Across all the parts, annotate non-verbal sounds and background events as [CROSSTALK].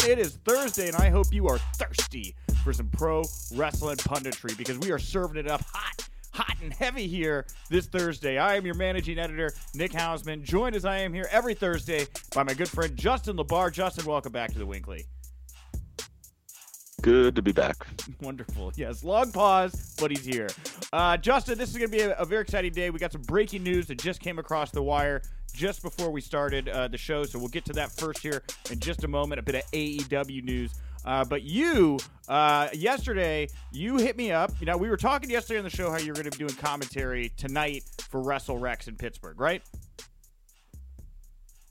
going. It is Thursday, and I hope you are thirsty for some pro wrestling punditry because we are serving it up hot, hot and heavy here this Thursday. I am your managing editor, Nick Hausman, joined as I am here every Thursday by my good friend Justin LaBar. Justin, welcome back to the WINCLY. Good to be back. [LAUGHS] Wonderful. Yes, long pause, but he's here. Uh, Justin, this is going to be a, a, very exciting day. We got some breaking news that just came across the wire just before we started uh, the show, so we'll get to that first here in just a moment. A bit of AEW news. Uh, but you, uh, yesterday, you hit me up. You know, we were talking yesterday on the show how you were going to be doing commentary tonight for Wrestle Rex in Pittsburgh, right?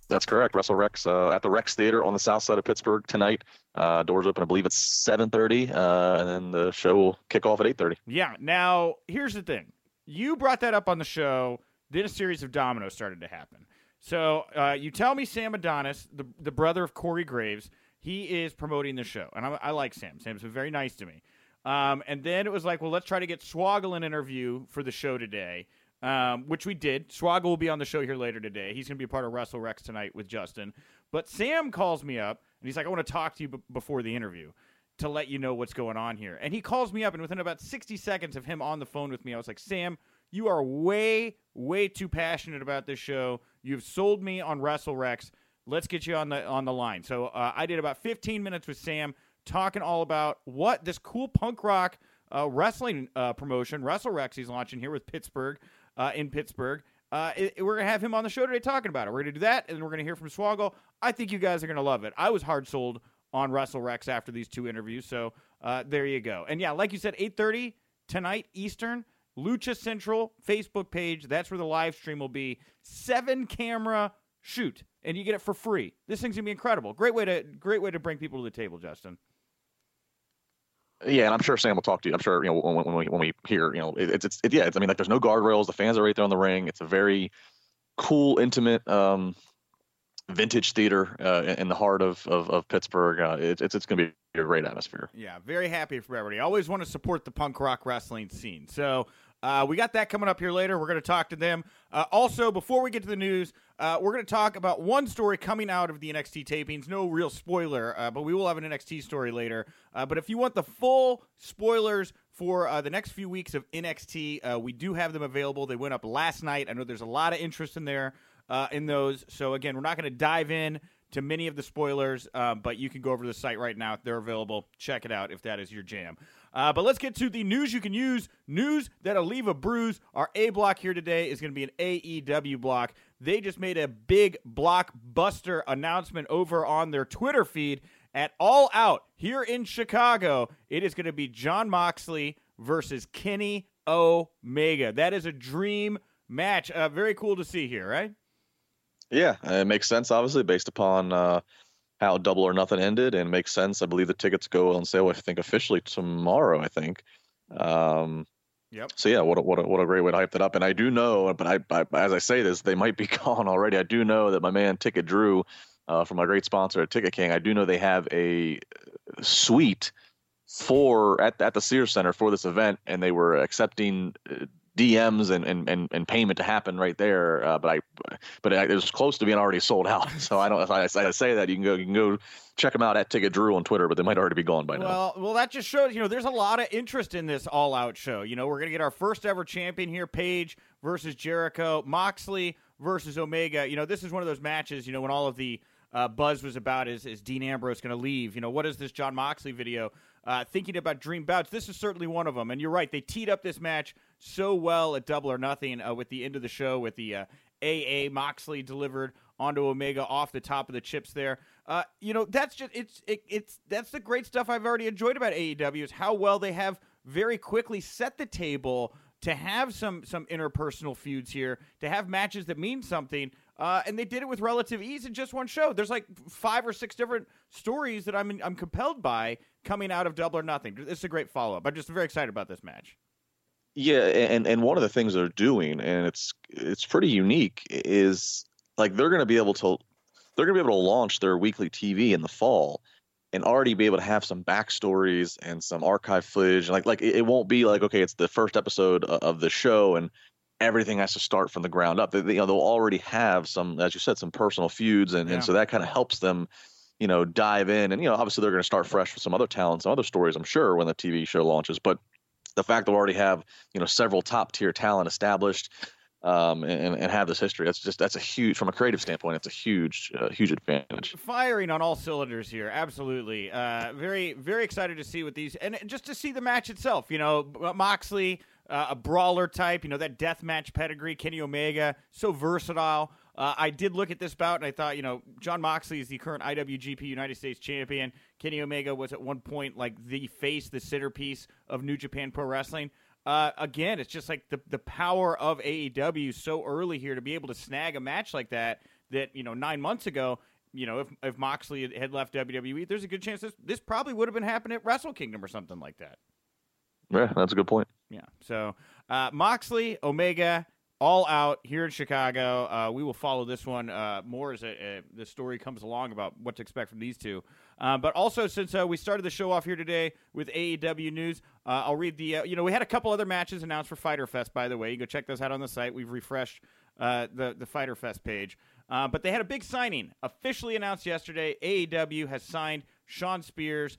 That's correct. Wrestle Rex uh, at the Rex Theater on the south side of Pittsburgh tonight. Uh, doors open, I believe it's seven thirty, uh, and then the show will kick off at eight thirty. Yeah. Now, here's the thing: you brought that up on the show. Then a series of dominoes started to happen. So uh, you tell me Sam Adonis, the the brother of Corey Graves, he is promoting the show, and I, I like Sam. Sam's been very nice to me. Um, and then it was like, well, let's try to get Swoggle an interview for the show today um, which we did. Swoggle will be on the show here later today. He's going to be a part of Wrestle Rex tonight with Justin. But Sam calls me up and he's like, I want to talk to you b- before the interview to let you know what's going on here. And he calls me up, and within about 60 seconds of him on the phone with me, I was like, Sam, you are way, way too passionate about this show. You've sold me on Wrestle Rex. Let's get you on the on the line. So uh, I did about 15 minutes with Sam talking all about what this cool punk rock uh, wrestling uh, promotion, Wrestle Rex, he's launching here with Pittsburgh uh, in Pittsburgh. Uh, it, we're to have him on the show today talking about it. We're to do that, and we're to hear from Swoggle. I think you guys are to love it. I was hard sold on Wrestle Rex after these two interviews, so uh, there you go. And yeah, like you said, 8.30 tonight Eastern, Lucha Central Facebook page. That's where the live stream will be. Seven camera shoot, and you get it for free. This thing's to be incredible. Great way to great way to bring people to the table, Justin. Yeah, and I'm sure Sam will talk to you. I'm sure you know when, when we when we hear you know it, it's it's it, yeah. It's, I mean like there's no guardrails. The fans are right there on the ring. It's a very cool, intimate, um, vintage theater uh, in the heart of of, of Pittsburgh. Uh, it, it's it's going to be a great atmosphere. Yeah, very happy for everybody. Always want to support the punk rock wrestling scene. So uh, we got that coming up here later. We're going to talk to them. Uh, also, before we get to the news, uh, we're going to talk about one story coming out of the NXT tapings. No real spoiler, uh, but we will have an NXT story later. Uh, but if you want the full spoilers for uh, the next few weeks of NXT, we do have them available. They went up last night. I know there's a lot of interest in there in those. So again, we're not going to dive in to many of the spoilers, but you can go over to the site right now. They're available. Check it out if that is your jam. Uh, but let's get to the news you can use. News that'll leave a bruise. Our A block here today is going to be an AEW block. They just made a big blockbuster announcement over on their Twitter feed at All Out here in Chicago. It is going to be Jon Moxley versus Kenny Omega. That is a dream match. Uh, very cool to see here, right? Yeah, it makes sense, obviously, based upon. Uh how Double or Nothing ended, and makes sense. I believe the tickets go on sale. I think officially tomorrow. I think. Um, Yep. So yeah, what a, what a, what a great way to hype that up. And I do know, but I, I as I say this, they might be [LAUGHS] gone already. I do know that my man Ticket Drew, uh, from my great sponsor at Ticket King, I do know they have a suite for at at the Sears Center for this event, and they were accepting uh, DMs and, and, and, and payment to happen right there. Uh, but I, but it was close to being already sold out. [LAUGHS] So I don't. I, I, say that, you can go you can go check them out at Ticket Drew on Twitter, but they might already be gone by now. Well, well, that just shows you know there's a lot of interest in this all out show. You know, we're gonna get our first ever champion here: Page versus Jericho, Moxley versus Omega. You know, this is one of those matches. You know, when all of the uh, buzz was about is is Dean Ambrose going to leave? You know, what is this Jon Moxley video? Uh, thinking about dream bouts, this is certainly one of them. And you're right, they teed up this match so well at Double or Nothing uh, with the end of the show with the AA uh, Moxley delivered onto Omega off the top of the chips there. Uh, you know, that's just it's it, it's that's the great stuff I've already enjoyed about AEW is how well they have very quickly set the table to have some some interpersonal feuds here, to have matches that mean something. Uh, and they did it with relative ease in just one show. There's like five or six different stories that I'm I'm compelled by coming out of Double or Nothing. It's a great follow up. I'm just very excited about this match. Yeah, and and one of the things they're doing, and it's it's pretty unique, is like they're going to be able to they're going to be able to launch their weekly TV in the fall and already be able to have some backstories and some archive footage. Like like it won't be like okay, it's the first episode of the show and everything has to start from the ground up. They, you know, they'll already have some, as you said, some personal feuds, and, yeah. and so that kind of helps them you know, dive in. And, you know, obviously they're going to start fresh with some other talent, some other stories, I'm sure, when the TV show launches. But the fact that we already have, you know, several top tier talent established um, and, and have this history, that's just, that's a huge, from a creative standpoint, it's a huge, uh, huge advantage. Firing on all cylinders here. Absolutely. Uh, very, very excited to see what these, and just to see the match itself, you know, Moxley, uh, a brawler type, you know, that death match pedigree, Kenny Omega, so versatile. Uh, I did look at this bout and I thought, you know, Jon Moxley is the current IWGP United States champion. Kenny Omega was at one point like the face, the centerpiece of New Japan Pro Wrestling. Uh, again, it's just like the the power of AEW so early here to be able to snag a match like that. That you know, nine months ago, you know, if if Moxley had left WWE, there's a good chance this this probably would have been happening at Wrestle Kingdom or something like that. Yeah, that's a good point. Yeah. So uh, Moxley, Omega, all out here in Chicago. Uh, we will follow this one uh, more as a, a, the story comes along about what to expect from these two. Uh, but also, since uh, we started the show off here today with AEW news, uh, I'll read the. Uh, you know, we had a couple other matches announced for Fighter Fest. By the way, you go check those out on the site. We've refreshed the the Fighter Fest page. but they had a big signing officially announced yesterday. AEW has signed Shawn Spears,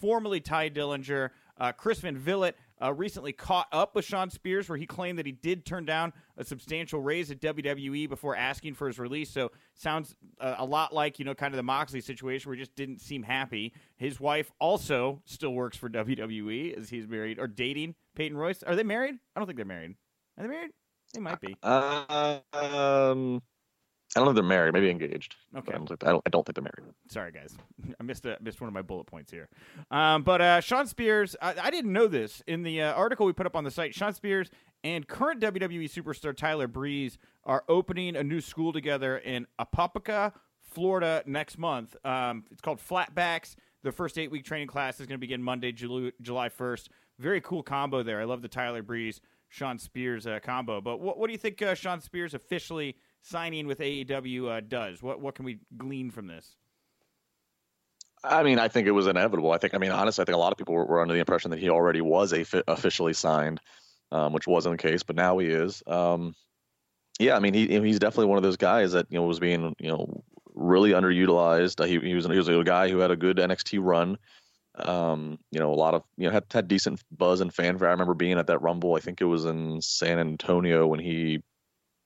formerly Tye Dillinger, Chris Van Vliet uh, recently caught up with Shawn Spears, where he claimed that he did turn down a substantial raise at WWE before asking for his release. So sounds uh, a lot like you know kind of the Moxley situation, where he just didn't seem happy. His wife also still works for [LAUGHS] WWE as he's married or dating Peyton Royce. Are they married? I don't think they're married. Are they married? They might be. Uh, um, I don't know if they're married. Maybe engaged. Okay. I don't, think, I don't, I don't think they're married. Sorry, guys. I missed a, missed one of my bullet points here. Um, but uh, Shawn Spears, I, I, didn't know this in the uh, article we put up on the site. Shawn Spears and current WWE superstar Tyler Breeze are opening a new school together in Apopka, Florida, next month. Um, it's called Flatbacks. The first eight week training class is going to begin Monday, July, July 1st. Very cool combo there. I love the Tyler Breeze, Shawn Spears uh, combo. But what, what do you think uh, Shawn Spears officially? Signing with AEW uh, does? What what can we glean from this? I mean, I think it was inevitable. I think, I mean, honestly, I think a lot of people were, were under the impression that he already was a fi- officially signed, um, which wasn't the case, but now he is. Um, yeah, I mean, he he's definitely one of those guys that you know was being you know really underutilized. He, he was he was a guy who had a good NXT run. Um, you know, a lot of you know had had decent buzz and fanfare. I remember being at that Rumble. I think it was in San Antonio when he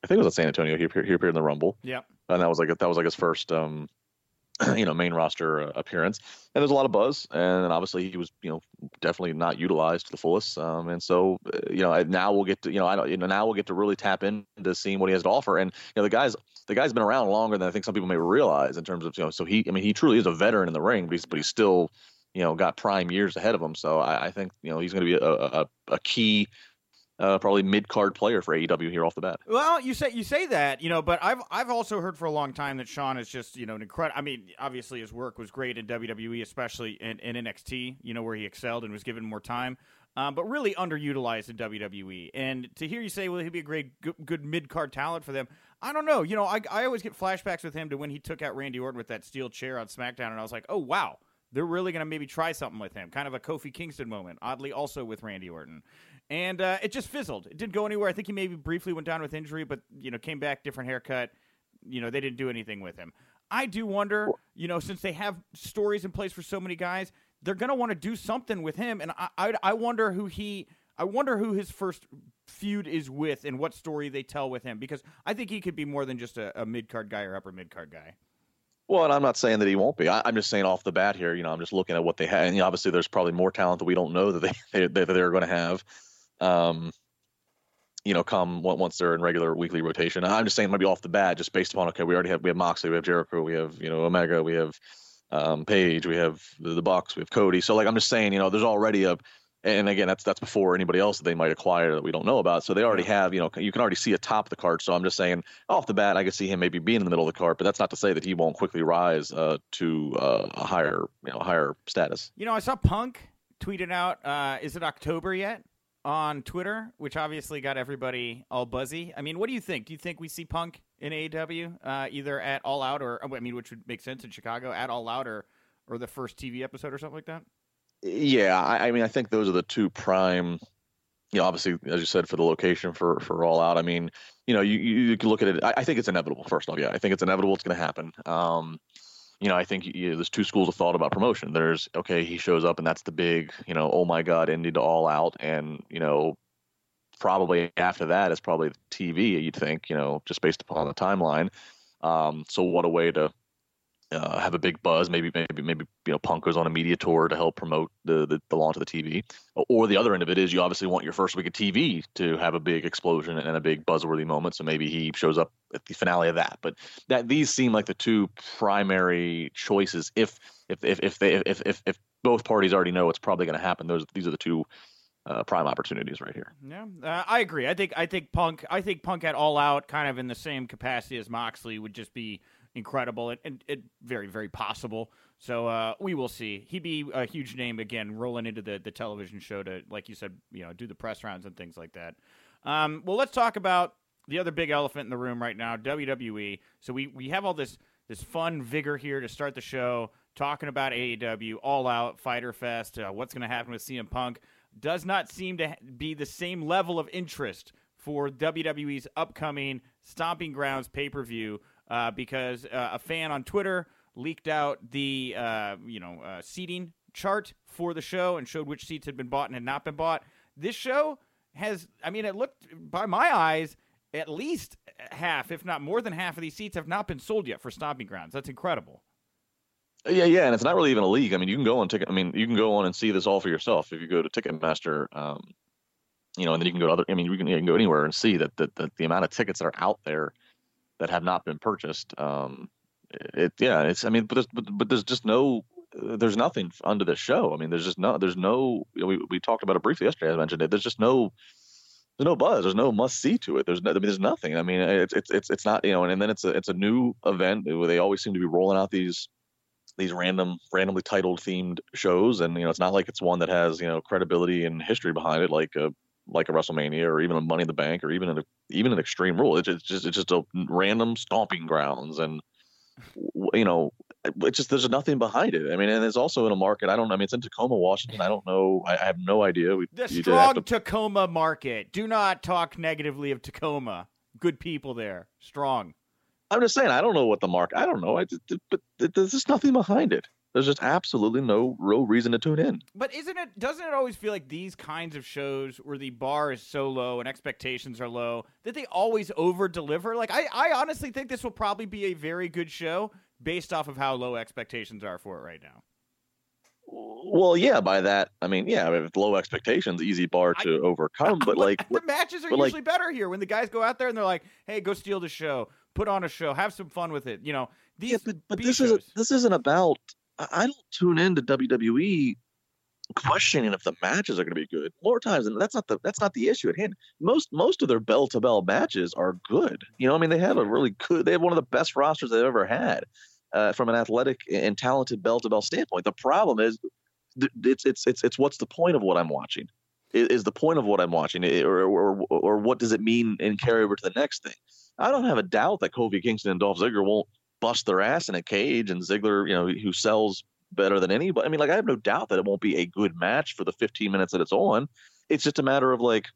I think it was at San Antonio. He appeared, he appeared in the Rumble. Yeah, and that was like that was like his first um, [CLEARS THROAT] you know main roster uh, appearance. And there's a lot of buzz, and obviously he was you know definitely not utilized to the fullest. Um, and so uh, you know now we'll get to you know I don't you know now we'll get to really tap into seeing what he has to offer. And you know the guys the guy's been around longer than I think some people may realize in terms of you know so he I mean he truly is a veteran in the ring, but he's but he's still you know got prime years ahead of him. So I, I think you know he's going to be a, a, a key uh, probably mid card player for AEW here off the bat. Well, you say you say that, you know, but I've I've also heard for a long time that Shawn is just you know an incredible. I mean, obviously his work was great in WWE, especially in, in NXT, you know, where he excelled and was given more time. Um, but really underutilized in WWE. And to hear you say, well, he'd be a great, good, good mid card talent for them, I don't know. You know, I, I always get flashbacks with him to when he took out Randy Orton with that steel chair on SmackDown, and I was like, oh, wow, they're really going to maybe try something with him. Kind of a Kofi Kingston moment, oddly, also with Randy Orton and uh, it just fizzled. It didn't go anywhere. I think he maybe briefly went down with injury, but you know came back, different haircut. You know they didn't do anything with him. I do wonder, you know, since they have stories in place for so many guys, they're going to want to do something with him, and I, I, I wonder who he. I wonder who his first feud is with and what story they tell with him because I think he could be more than just a, a mid card guy or upper mid card guy. Well, and I'm not saying that he won't be. I, am just saying off the bat here. You know, I'm just looking at what they had, and you know, obviously there's probably more talent that we don't know that they, [LAUGHS] they that they're going to have um, you know, come once they're in regular weekly rotation. I'm just saying maybe off the bat, just based upon okay, we already have we have Moxley, we have Jericho, we have you know Omega, we have um, Page, we have the, the Bucks, we have Cody. So like I'm just saying, you know, there's already a and again that's that's before anybody else that they might acquire that we don't know about. So they already have, you know, you can already see a top of the card. So I'm just saying off the bat, I could see him maybe being in the middle of the card, but that's not to say that he won't quickly rise uh, to uh, a higher, you know, higher status. You know, I saw Punk tweeted out, uh, "Is it October yet?" On Twitter, which obviously got everybody all buzzy. I mean, what do you think? Do you think we see Punk in AEW uh, either at All Out or I mean, which would make sense in Chicago at All Out or or the first TV episode or something like that? Yeah, I, I mean, I think those are the two prime. You know, obviously, as you said, for the location for for All Out. I mean, you know, you you can look at it. I, I think it's inevitable. First off, yeah, I think it's inevitable. It's going to happen. Um, you know, I think you know, there's two schools of thought about promotion. There's okay, he shows up and that's the big, you know, oh my god, Indy to all out, and you know, probably after that is probably TV. You'd think, you know, just based upon the timeline. Um, so what a way to uh, have a big buzz. Maybe maybe maybe you know Punk goes on a media tour to help promote the, the, the launch of the TV. Or the other end of it is you obviously want your first week of TV to have a big explosion and a big buzzworthy moment. So maybe he shows up at the finale of that. But that these seem like the two primary choices. If if if if they if if, if both parties already know it's probably going to happen, those these are the two uh, prime opportunities right here. Yeah, uh, I agree. I think I think Punk I think Punk at All Out, kind of in the same capacity as Moxley, would just be incredible and, and, and very very possible. So uh, we will see. He'd be a huge name again, rolling into the the television show to, like you said, you know, do the press rounds and things like that. Um, well, let's talk about the other big elephant in the room right now, WWE. So we we have all this this fun vigor here to start the show, talking about AEW, All Out, Fighter Fest, uh, what's going to happen with CM Punk. Does not seem to be the same level of interest for WWE's upcoming Stomping Grounds pay per view uh, because uh, a fan on Twitter leaked out the uh, you know uh, seating chart for the show and showed which seats had been bought and had not been bought. This show has, I mean, it looked by my eyes at least half, if not more than half of these seats have not been sold yet for Stomping Grounds. That's incredible. Yeah, yeah, and it's not really even a league. I mean, you can go on ticket. I mean, you can go on and see this all for yourself if you go to Ticketmaster. Um, you know, and then you can go to other. I mean, you can, you can go anywhere and see that, that, that the amount of tickets that are out there that have not been purchased. Um, it yeah, it's I mean, but there's but, but there's just no there's nothing under the show. I mean, there's just no there's no we we talked about it briefly yesterday. I mentioned it. There's just no there's no buzz. There's no must see to it. There's no, I mean, there's nothing. I mean, it's it's it's it's not you know, and, and then it's a it's a new event where they always seem to be rolling out these these random randomly titled themed shows, and you know, it's not like it's one that has you know credibility and history behind it, like a like a WrestleMania or even a Money in the Bank or even an even an Extreme Rule. It's just it's just a random stomping grounds, and you know, it's just there's nothing behind it. I mean, and it's also in a market. I don't. I mean, it's in Tacoma, Washington. I don't know. I, I have no idea. We, the strong to... Tacoma market. Do not talk negatively of Tacoma. Good people there. Strong. I'm just saying. I don't know what the market. I don't know. I just, but there's just nothing behind it. There's just absolutely no real reason to tune in. But isn't it? Doesn't it always feel like these kinds of shows where the bar is so low and expectations are low that they always over deliver? Like I, I honestly think this will probably be a very good show based off of how low expectations are for it right now. Well, yeah. By that, I mean, yeah, with low expectations, easy bar to I, overcome. But [LAUGHS] like, the matches are usually like, better here when the guys go out there and they're like, "Hey, go steal the show, put on a show, have some fun with it." You know, these. Yeah, but, but this is this isn't about I don't tune into WWE questioning if the matches are going to be good. More times than that's not the that's not the issue at hand. Most most of their bell to bell matches are good. You know, I mean, they have a really good. They have one of the best rosters they've ever had uh, from an athletic and talented bell to bell standpoint. The problem is, it's it's it's it's what's the point of what I'm watching? Is the point of what I'm watching, or, or or what does it mean and carry over to the next thing? I don't have a doubt that Kofi Kingston and Dolph Ziggler won't bust their ass in a cage and Ziggler, you know, who sells better than anybody. I mean, like I have no doubt that it won't be a good match for the 15 minutes that it's on. It's just a matter of like,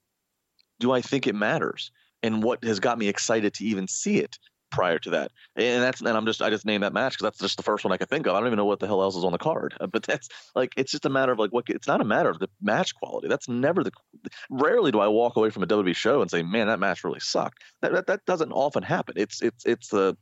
do I think it matters? And what has got me excited to even see it prior to that? And that's and I'm just I just named that match because that's just the first one I could think of. I don't even know what the hell else is on the card. [LAUGHS] But that's like it's just a matter of like what it's not a matter of the match quality. That's never the. Rarely do I walk away from a WWE show and say, man, that match really sucked. That that, that doesn't often happen. It's it's it's the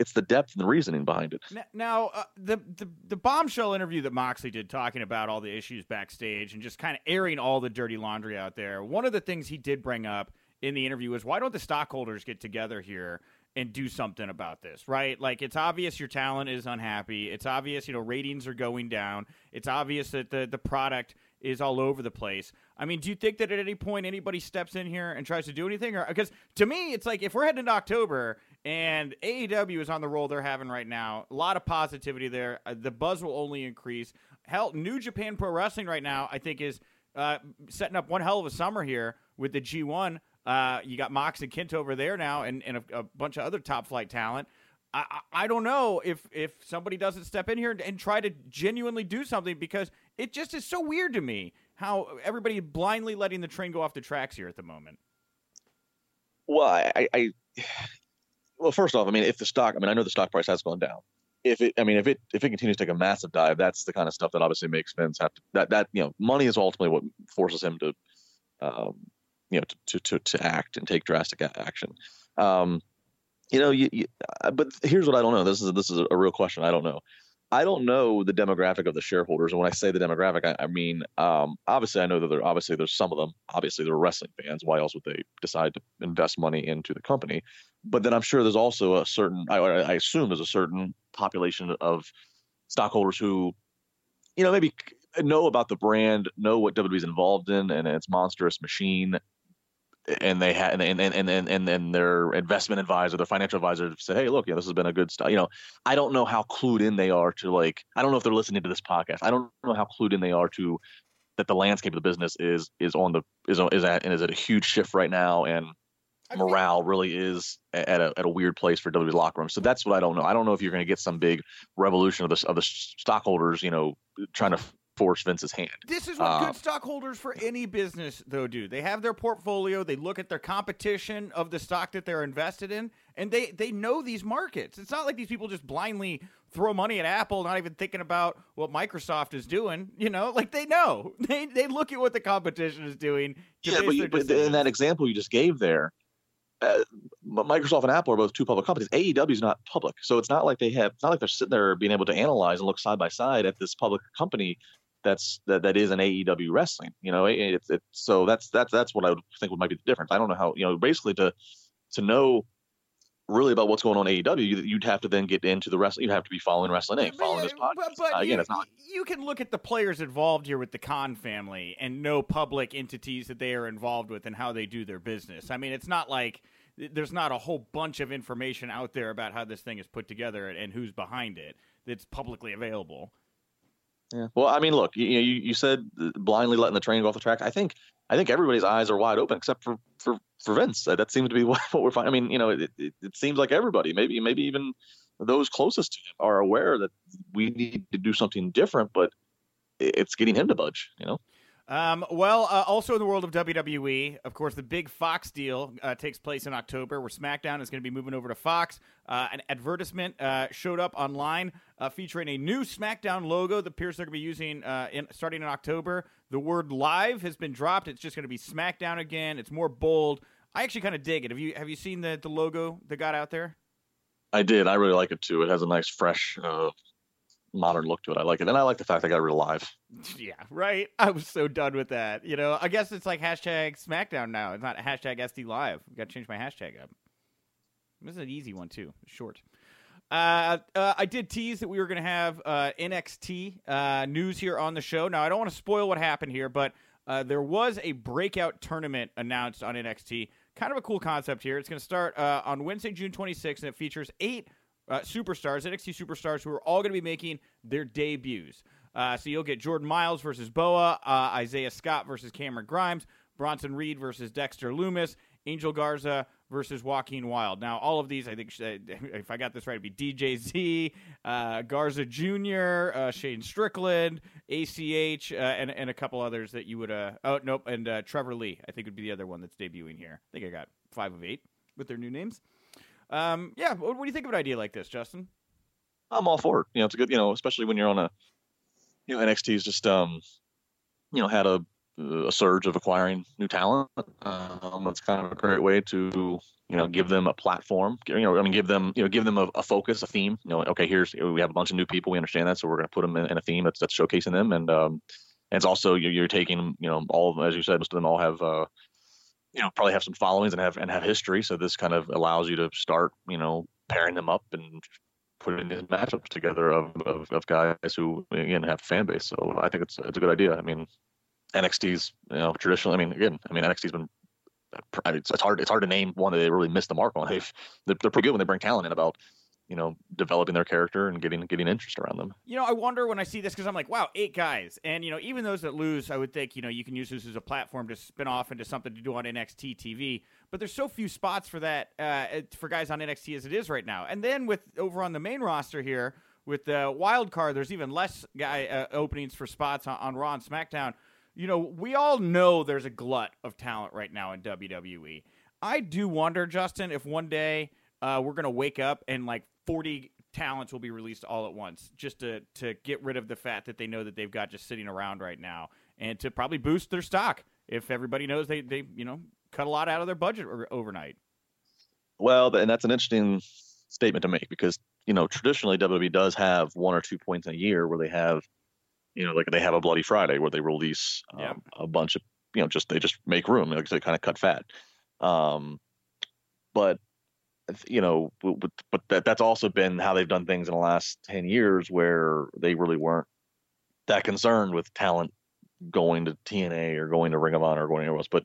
it's the depth and the reasoning behind it. Now, uh, the, the the bombshell interview that Moxley did, talking about all the issues backstage and just kind of airing all the dirty laundry out there. One of the things he did bring up in the interview was, why don't the stockholders get together here and do something about this, right? Like it's obvious your talent is unhappy. It's obvious, you know, ratings are going down. It's obvious that the the product is all over the place. I mean, do you think that at any point anybody steps in here and tries to do anything? Or because to me, it's like if we're heading into October and AEW is on the roll they're having right now, a lot of positivity there. Uh, the buzz will only increase. Hell, New Japan Pro Wrestling right now, I think, is uh, setting up one hell of a summer here with the G1. Uh, you got Mox and KENTA over there now, and, and a, a bunch of other top flight talent. I, I don't know if if somebody doesn't step in here and, and, try to genuinely do something because it just is so weird to me how everybody blindly letting the train go off the tracks here at the moment. Well, I, I well, first off, I mean, if the stock, I mean, I know the stock price has gone down, if it, I mean, if it if it continues to take a massive dive, that's the kind of stuff that obviously makes Vince have to that that you know money is ultimately what forces him to, um, you know, to to to act and take drastic action. Um, you know, you, you, uh, but here's what I don't know. This is this is a real question. I don't know. I don't know the demographic of the shareholders, and when I say the demographic, I, I mean um, obviously I know that there obviously there's some of them. Obviously, they're wrestling fans. Why else would they decide to invest money into the company? But then I'm sure there's also a certain. I, I assume there's a certain population of stockholders who, you know, maybe know about the brand, know what WWE's involved in, and its monstrous machine, and they had and and and and and their investment advisor, their financial advisor said, "Hey, look, yeah, this has been a good stuff." You know, I don't know how clued in they are to like. I don't know if they're listening to this podcast. I don't know how clued in they are to that the landscape of the business is is on the is on, is at and is at a huge shift right now, and morale really is at a at a weird place for WWE's locker room. So that's what I don't know. I don't know if you're going to get some big revolution of the of the stockholders, you know, trying to force Vince's hand. This is what uh, good stockholders for any business though do. They have their portfolio, they look at their competition of the stock that they're invested in, and they they know these markets. It's not like these people just blindly throw money at Apple, not even thinking about what Microsoft is doing. [LAUGHS] You know, like they know. [LAUGHS] They they look at what the competition is doing. yeah, but, you, but in that example you just gave there, uh, Microsoft and Apple are both two public companies. AEW is not public, so it's not like they have. It's not like they're sitting there being able to analyze and look side by side at this public company that's that, that is an AEW wrestling. You know, it's it, so that's that's that's what I would think would might be the difference. I don't know how you know basically to to know really about what's going on AEW, you'd have to then get into the wrestling. You'd have to be following Wrestling Inc., following this podcast. But, but uh, again, you, it's not. You can look at the players involved here with the Khan family and know public entities that they are involved with and how they do their business. I mean, it's not like there's not a whole bunch of information out there about how this thing is put together and who's behind it that's publicly available. Yeah. Well, I mean, look, you, you you said blindly letting the train go off the track. I think I think everybody's eyes are wide open except for for for Vince. That seems to be [LAUGHS] what, what we're finding. I mean, you know, it, it, it seems like everybody, maybe maybe even those closest to him, are aware that we need to do something different, but it's getting him to budge. You know. Um, well, uh, also in the world of WWE, of course, the big Fox deal uh, takes place in October, where SmackDown is going to be moving over to Fox. Uh, an advertisement uh, showed up online uh, featuring a new SmackDown logo that appears they're going to be using uh, in, starting in October. The word "live" has been dropped. It's just going to be SmackDown again. It's more bold. I actually kind of dig it. Have you have you seen the the logo that got out there? I did. I really like it too. It has a nice, fresh modern look to it. I like it, and I like the fact they got real live. Yeah, right. [LAUGHS] I was so done with that. You know, I guess it's like hashtag SmackDown now. It's not hashtag SD Live. Got to change my hashtag up. This is an easy one too. Short. Uh, uh, I did tease that we were going to have uh, NXT uh, news here on the show. Now, I don't want to spoil what happened here, but uh, there was a breakout tournament announced on NXT. Kind of a cool concept here. It's going to start uh, on Wednesday, June 26th, and it features eight uh, superstars, NXT superstars, who are all going to be making their debuts. Uh, so you'll get Jordan Miles versus Boa, uh, Isaiah Scott versus Cameron Grimes, Bronson Reed versus Dexter Lumis, Angel Garza versus Joaquin Wild. Now, all of these, I think, [LAUGHS] if I got this right, it'd be DJZ, uh, Garza Jr., uh, Shane Strickland, ACH, uh, and, and a couple others that you would. Uh, oh, nope, and uh, Trevor Lee, I think would be the other one that's debuting here. I think I got five of eight with their new names. Um, yeah, what, do you think of an idea like this, Justin? I'm all for it. You know, it's a good, you know, especially when you're on a, you know, NXT's just, um, you know, had a, a surge of acquiring new talent. Um, that's kind of a great way to, you know, give them a platform. You know, I mean, give them, you know, give them a, a focus, a theme. You know, okay, here's we have a bunch of new people. We understand that, so we're going to put them in, in, a theme that's that's showcasing them, and um, and it's also you're, you're taking, you know, all of them, as you said, most of them all have uh, you know probably have some followings and have and have history. So this kind of allows you to start you know pairing them up and putting these matchups together of, of, of guys who again have fan base. So I think it's it's a good idea. I mean, NXT's you know traditionally. I mean, again, I mean NXT's been. I mean, it's, it's hard. It's hard to name one that they really missed the mark on. They've they're, they're pretty good when they bring talent in about you know developing their character and getting getting interest around them. You know, I wonder when I see this because I'm like, wow, eight guys, and you know, even those that lose, I would think you know you can use this as a platform to spin off into something to do on NXT TV. But there's so few spots for that uh, for guys on NXT as it is right now. And then with over on the main roster here with the wild card, there's even less guy uh, openings for spots on, on Raw and SmackDown. You know, we all know there's a glut of talent right now in WWE. I do wonder, Justin, if one day uh, we're going to wake up and like 40 talents will be released all at once, just to to get rid of the fat that they know that they've got just sitting around right now, and to probably boost their stock if everybody knows they they you know cut a lot out of their budget overnight. Well, and that's an interesting statement to make because you know traditionally WWE does have one or two points in a year where they have you know like they have a Bloody Friday where they release um, yeah. a bunch of you know just they just make room like they kind of cut fat. Um, but you know, but, but that that's also been how they've done things in the last ten years, where they really weren't that concerned with talent going to TNA or going to Ring of Honor or going anywhere else. But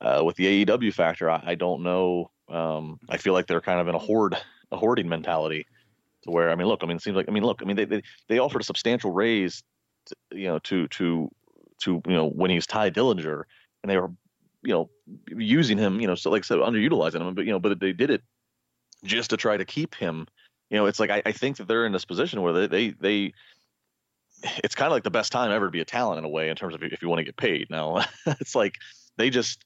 uh, with the AEW factor, I, I don't know. Um, I feel like they're kind of in a hoard, a hoarding mentality, to where I mean, look, I mean, it seems like I mean, look, I mean, they they, they offered a substantial raise, to, you know, to to to you know when he's Tye Dillinger, and they were you know using him, you know, so like said, underutilizing him, but you know, but they did it just to try to keep him. You know, it's like I, I think that they're in this position where they they, they it's kind of like the best time ever to be a talent in a way in terms of if you want to get paid. Now [LAUGHS] it's like they just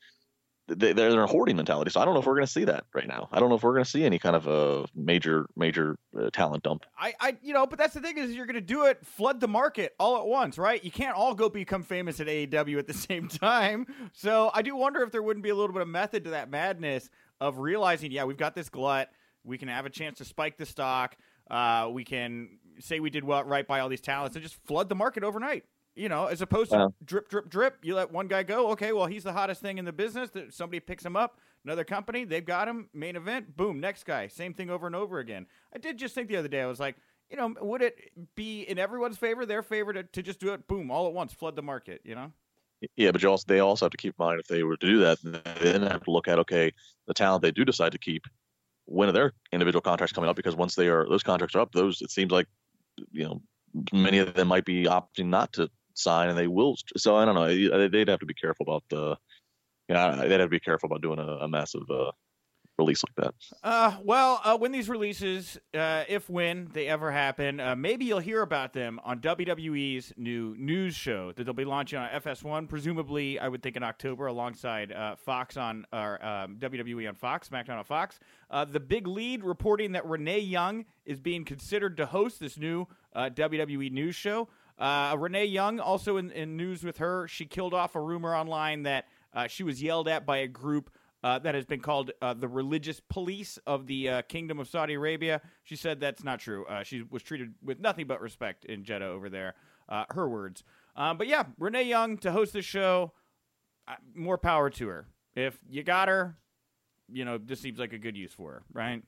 they, they're in a hoarding mentality. So I don't know if we're going to see that right now. I don't know if we're going to see any kind of a major major uh, talent dump. I, I you know, but that's the thing is you're going to do it flood the market all at once, right? You can't all go become famous at AEW at the [LAUGHS] same time. So I do wonder if there wouldn't be a little bit of method to that madness of realizing, yeah, we've got this glut. We can have a chance to spike the stock. Uh, we can say we did well right by all these talents and just flood the market overnight. You know, as opposed to drip, drip, drip. You let one guy go. Okay, well, he's the hottest thing in the business. Somebody picks him up. Another company, they've got him. Main event, boom, next guy. Same thing over and over again. I did just think the other day, I was like, you know, would it be in everyone's favor, their favor, to, to just do it, boom, all at once, flood the market? You know. Yeah, but you also they also have to keep in mind if they were to do that, then they then have to look at okay, the talent they do decide to keep, when are their individual contracts coming up? Because once they are those contracts are up, those it seems like you know many of them might be opting not to sign, and they will. So I don't know. They'd have to be careful about the. Yeah, they'd have to be careful about doing a, a massive uh, release like that? Uh, well, uh, when these releases, uh, if when they ever happen, uh, maybe you'll hear about them on WWE's new news show that they'll be launching on FS1, presumably, I would think in October, alongside uh, Fox on or um, WWE on Fox, SmackDown on Fox. Uh, the big lead reporting that Renee Young is being considered to host this new WWE news show. Renee Young, also in, in, news with her, she killed off a rumor online that she was yelled at by a group uh, that has been called uh, the religious police of the uh, Kingdom of Saudi Arabia. She said that's not true. Uh, she was treated with nothing but respect in Jeddah over there. Uh, her words. Um, but yeah, Renee Young to host the show. Uh, more power to her. If you got her, you know this seems like a good use for her, right?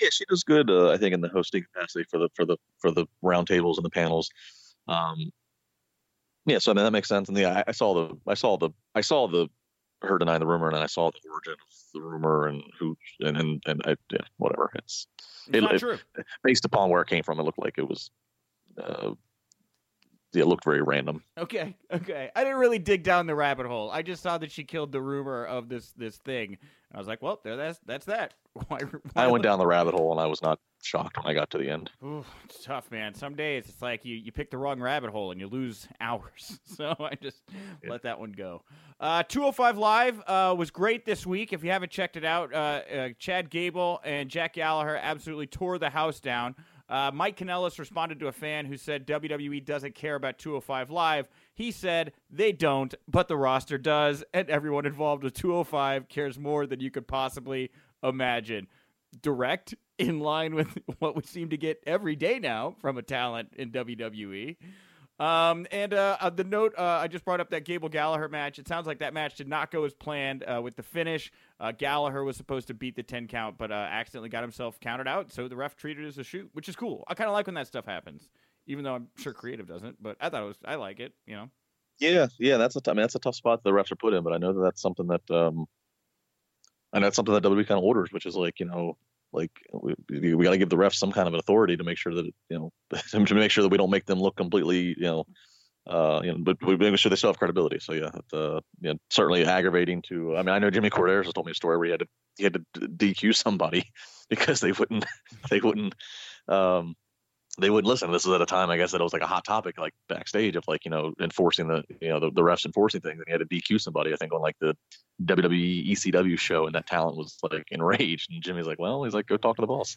Yeah, she does good. I think in the hosting capacity for the for the for the roundtables and the panels. Um, yeah, so I mean that makes sense. And yeah, I, I saw the I saw the I saw the her denying the rumor, and then I saw the origin of the rumor and who and and, and I, yeah, whatever. It's, it's it, not it, true. Based upon where it came from, it looked like it was. Uh, it looked very random. Okay, okay. I didn't really dig down the rabbit hole. I just saw that she killed the rumor of this this thing. I was like, well, there, that's that's that. [LAUGHS] Why, why I went down the rabbit hole, and I was not shocked when I got to the end. Ooh, it's tough, man. Some days it's like you, you pick the wrong rabbit hole and you lose [LAUGHS] hours. [LAUGHS] So I just yeah. let that one go. Uh, 205 Live uh, was great this week. If you haven't checked it out, uh, uh Chad Gable and Jack Gallagher absolutely tore the house down. Uh, Mike Kanellis responded to a fan who said WWE doesn't care about 205 Live. He said they don't, but the roster does, and everyone involved with 205 cares more than you could possibly imagine. Direct, in line with [LAUGHS] what we seem to get every day now from a talent in WWE. Um, and uh, uh, the note uh, I just brought up that Gable Gallagher match. It sounds like that match did not go as planned uh, with the finish. Uh, Gallagher was supposed to beat the 10 count, but uh, accidentally got himself counted out. So the ref treated it as a shoot, which is cool. I kind of like when that stuff happens, even though I'm sure creative doesn't. But I thought it was, I like it, you know? Yeah, yeah, that's a, t- I mean, that's a tough spot the refs are put in, but I know that that's something that, um, and that's something that WWE kind of orders, which is like, you know, like we, we got to give the refs some kind of authority to make sure that you know [LAUGHS] to make sure that we don't make them look completely you know uh, you know, but we make sure they still have credibility. So yeah, uh, yeah, certainly aggravating to. I mean, I know Jimmy Korderas has told me a story where he had to he had to DQ somebody [LAUGHS] because they wouldn't [LAUGHS] they wouldn't um, they wouldn't listen. This was at a time, I guess, that it was like a hot topic, like backstage of like you know enforcing the you know the, the refs enforcing things, and he had to DQ somebody. I think on like the WWE ECW show, and that talent was like enraged, and Jimmy's like, "Well, he's like, go talk to the boss."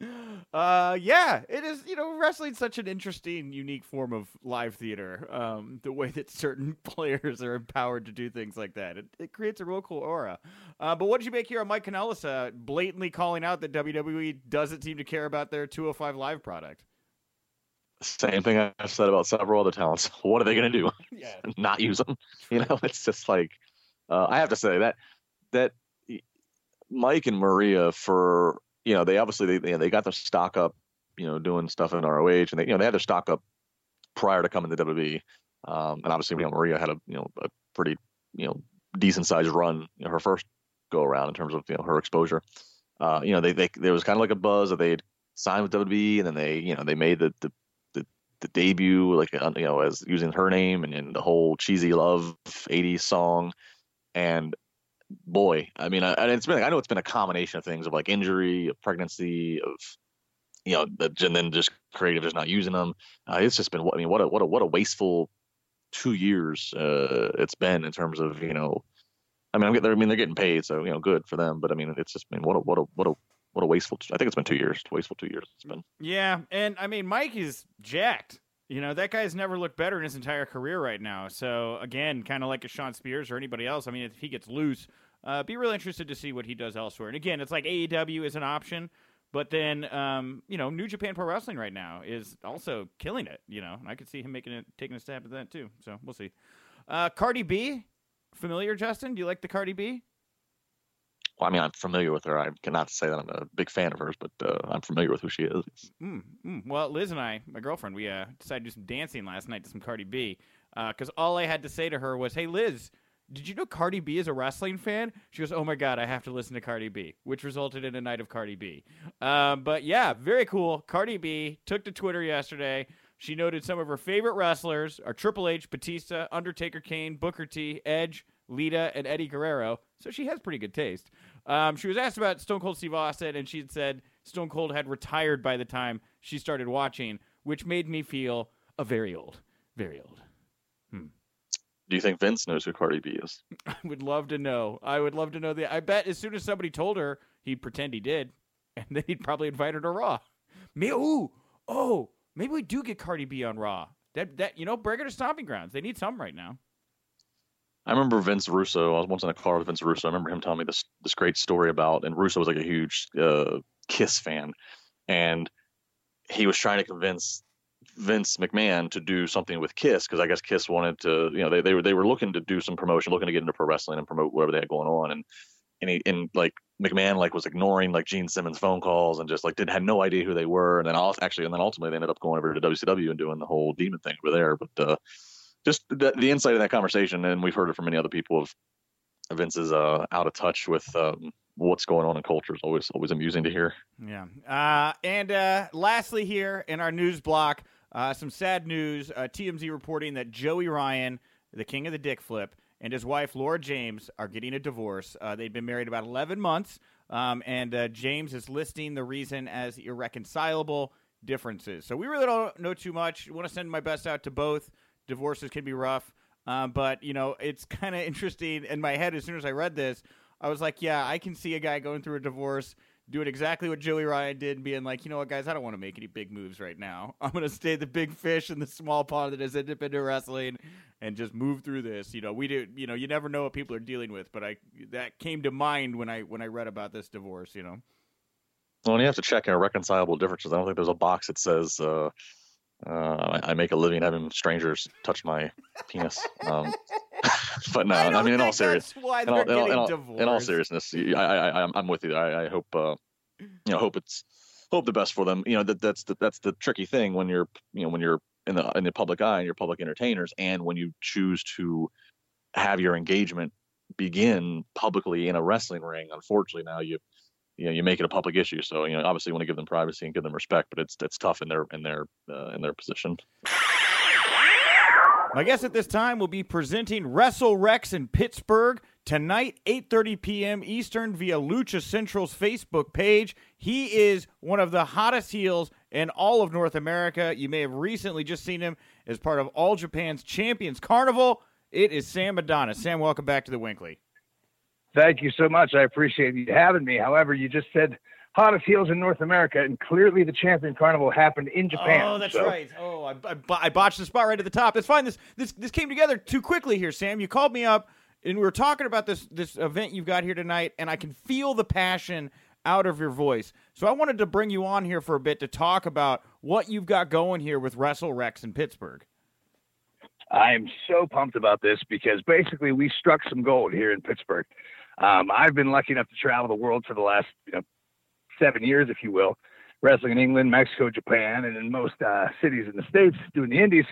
[LAUGHS] Uh, yeah, it is. You know, wrestling's such an interesting, unique form of live theater. Um, the way that certain [LAUGHS] players are empowered to do things like that, it, it creates a real cool aura. Uh, but what did you make here on Mike Kanellis uh, blatantly calling out that WWE doesn't seem to care about their 205 Live product? Same thing I've said about several other talents. [LAUGHS] What are they going to do? [LAUGHS] Yeah. Not use them? You know, it's just like uh, I have to say that that Mike and Maria for you know they obviously they you know, they got their stock up you know doing stuff in ROH and they you know they had their stock up prior to coming to WWE um, and obviously you know Maria had a you know a pretty you know decent sized run you know, her first go around in terms of you know her exposure uh, you know they, they there was kind of like a buzz that they had signed with WWE and then they you know they made the the the, the debut like uh, you know as using her name and, and the whole cheesy love 80s song and boy, I mean, I, and it's been I know it's been a combination of things of like injury, of pregnancy, of you know, the, and then just creative just not using them. Uh, it's just been, I mean, what a what a what a wasteful two years uh, it's been in terms of you know, I mean, I'm getting, I mean, they're getting paid, so you know, good for them. But I mean, it's just been what a what a what a what a wasteful. I think it's been two years. Wasteful two years. It's been. Yeah, and I mean, Mike is jacked. You know, that guy's never looked better in his entire career right now. So, again, kind of like a Shawn Spears or anybody else. I mean, if he gets loose, uh, be really interested to see what he does elsewhere. And again, it's like AEW is an option, but then, um, you know, New Japan Pro Wrestling right now is also killing it. You know, I could see him making it, taking a stab at that too. So we'll see. Uh, Cardi B, familiar, Justin? Do you like the Cardi B? Well, I mean, I'm familiar with her. I cannot say that I'm a big fan of hers, but uh, I'm familiar with who she is. Mm, mm. Well, Liz and I, my girlfriend, we uh, decided to do some dancing last night to some Cardi B because uh, all I had to say to her was, "Hey, Liz, did you know Cardi B is a wrestling fan?" She goes, "Oh my god, I have to listen to Cardi B," which resulted in a night of Cardi B. Um, but yeah, very cool. Cardi B took to Twitter yesterday. She noted some of her favorite wrestlers are Triple H, Batista, Undertaker, Kane, Booker T, Edge, Lita, and Eddie Guerrero. So she has pretty good taste. Um, she was asked about Stone Cold Steve Austin, and she had said Stone Cold had retired by the time she started watching, which made me feel a very old, very old. Hmm. Do you think Vince knows who Cardi B is? [LAUGHS] I would love to know. I would love to know the. I bet as soon as somebody told her, he'd pretend he did, [LAUGHS] and then he'd probably invite her to Raw. Me, ooh, oh, maybe we do get Cardi B on Raw. That that you know, bring her to Stomping Grounds. They need some right now. I remember Vince Russo. I was once in a car with Vince Russo. I remember him telling me this this great story about, and Russo was like a huge uh, Kiss fan, and he was trying to convince Vince McMahon to do something with Kiss because I guess Kiss wanted to, you know, they they were they were looking to do some promotion, looking to get into pro wrestling and promote whatever they had going on, and and he and like McMahon like was ignoring like Gene Simmons phone calls and just like didn't had no idea who they were, and then actually and then ultimately they ended up going over to WCW and doing the whole demon thing over there, but. uh just the, the insight of that conversation, and we've heard it from many other people. Of Vince is uh, out of touch with um, what's going on in culture. Is always always amusing to hear. Yeah. Uh, and uh, lastly, here in our news block, uh, some sad news. Uh, TMZ reporting that Joey Ryan, the king of the dick flip, and his wife Laura James are getting a divorce. Uh, they've been married about 11 months, um, and James is listing the reason as irreconcilable differences. So we really don't know too much. Want to send my best out to both divorces can be rough. Um, but you know, it's kind of [LAUGHS] interesting in my head. As soon as I read this, I was like, yeah, I can see a guy going through a divorce doing exactly what Joey Ryan did, being like, you know what, guys, I don't want to make any big moves right now. [LAUGHS] I'm gonna stay the big fish in the small pond that is independent wrestling, and just move through this. You know, we do. You know, you never know what people are dealing with, but I that came to mind when I when I read about this divorce. You know. Well, and you have to check irreconcilable differences. I don't think there's a box that says. Uh uh, I, I, make a living having strangers touch my penis. Um, [LAUGHS] [LAUGHS] but no, I, I mean, in all serious, in all, in, in, in all, seriousness, I, I, I'm with you. I, I hope, uh, you know, hope it's hope the best for them. You know, that that's the that's the tricky thing when you're, you know, when you're in the in the public eye and you're public entertainers, and when you choose to have your engagement begin publicly in a wrestling ring. Unfortunately, now you you know you make it a public issue. So you know obviously you want to give them privacy and give them respect, but it's it's tough in their in their uh, in their position. My guest at this time will be presenting Wrestle Rex in Pittsburgh tonight, 8:30 p.m. Eastern via Lucha Central's Facebook page. He is one of the hottest heels in all of North America. You may have recently just seen him as part of All Japan's Champions Carnival. It is Sam Adonis. Sam, welcome back to the WINCLY. Thank you so much. I appreciate you having me. However, you just said hottest heels in North America, and clearly the Champion Carnival happened in Japan. Oh, that's so- right. Oh, I, I, I botched the spot right at the top. That's fine. This this this came together too quickly here, Sam. You called me up, and we were talking about this this event you've got here tonight, and I can feel the passion out of your voice. So I wanted to bring you on here for a bit to talk about what you've got going here with Wrestle Rex in Pittsburgh. I am so pumped about this because basically we struck some gold here in Pittsburgh. Um, I've been lucky enough to travel the world for the last you know seven years, if you will, wrestling in England, Mexico, Japan, and in most uh, cities in the states doing the indies.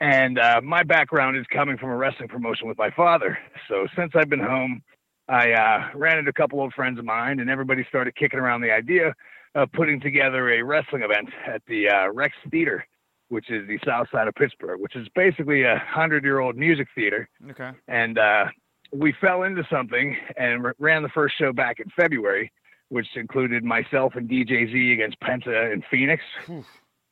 And uh, my background is coming from a wrestling promotion with my father. So since I've been home, I uh, ran into a couple old friends of mine, and everybody started kicking around the idea of putting together a wrestling event at the uh, Rex Theater, which is the south side of Pittsburgh, which is basically a hundred-year-old music theater Okay. and uh, we fell into something and r- ran the first show back in February, which included myself and DJ Z against Penta in Fenix.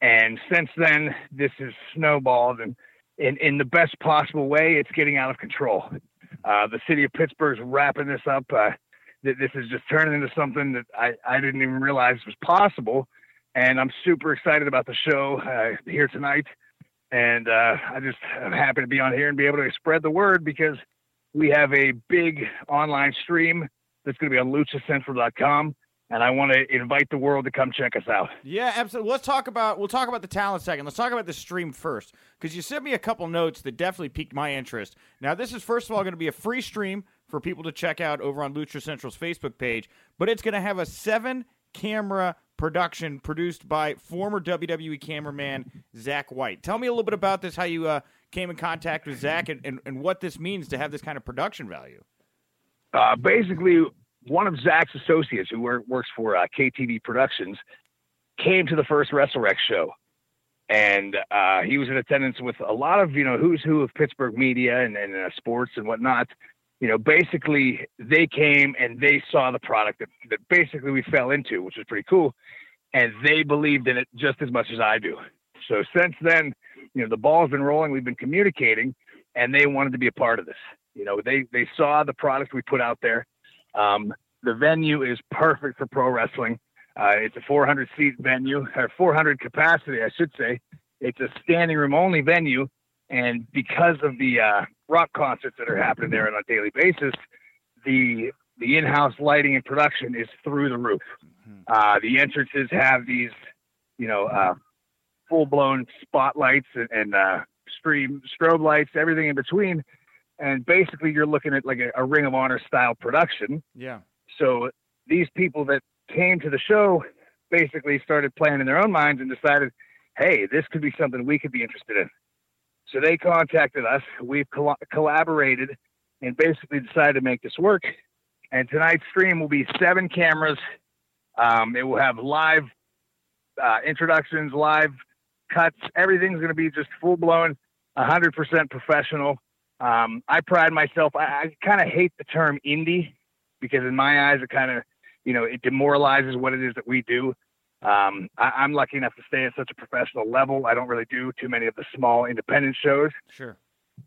And since then, this has snowballed, and in in the best possible way, it's getting out of control. Uh, the city of Pittsburgh's wrapping this up. Uh, th- this is just turning into something that I, I didn't even realize was possible. And I'm super excited about the show uh, here tonight. And uh, I just am happy to be on here and be able to spread the word because we have a big online stream that's going to be on luchacentral.com. And I want to invite the world to come check us out. Yeah, absolutely. Let's talk about we'll talk about the talent second. Let's talk about the stream first because you sent me a couple notes that definitely piqued my interest. Now, this is first of all going to be a free stream for people to check out over on Lucha Central's Facebook page, but it's going to have a seven camera production produced by former WWE cameraman Zach White. Tell me a little bit about this, how you uh, came in contact with Zach, and, and, and what this means to have this kind of production value. Uh, basically, one of Zach's associates who work, works for uh, KTV Productions came to the first WrestleRex show. And uh, he was in attendance with a lot of, you know, who's who of Pittsburgh media and, and uh, sports and whatnot. You know, basically, they came and they saw the product that, that basically we fell into, which was pretty cool. And they believed in it just as much as I do. So since then, you know, the ball's been rolling. We've been communicating, and they wanted to be a part of this. You know, they they saw the product we put out there. Um, the venue is perfect for pro wrestling. Uh, it's a 400 seat venue, or 400 capacity, I should say. It's a standing room only venue, and because of the uh, rock concerts that are happening there on a daily basis, the the in-house lighting and production is through the roof. Uh, the entrances have these, you know, uh, full-blown spotlights and, and uh, stream strobe lights, everything in between, and basically you're looking at like a, a Ring of Honor style production. Yeah. So these people that came to the show basically started playing in their own minds and decided, hey, this could be something we could be interested in. So they contacted us. We've col- collaborated and basically decided to make this work. And tonight's stream will be seven cameras. Um, it will have live uh, introductions, live cuts. Everything's going to be just full blown, 100% professional. Um, I pride myself. I, I kind of hate the term indie because in my eyes, it kind of, you know, it demoralizes what it is that we do. Um, I, I'm lucky enough to stay at such a professional level. I don't really do too many of the small independent shows, Sure.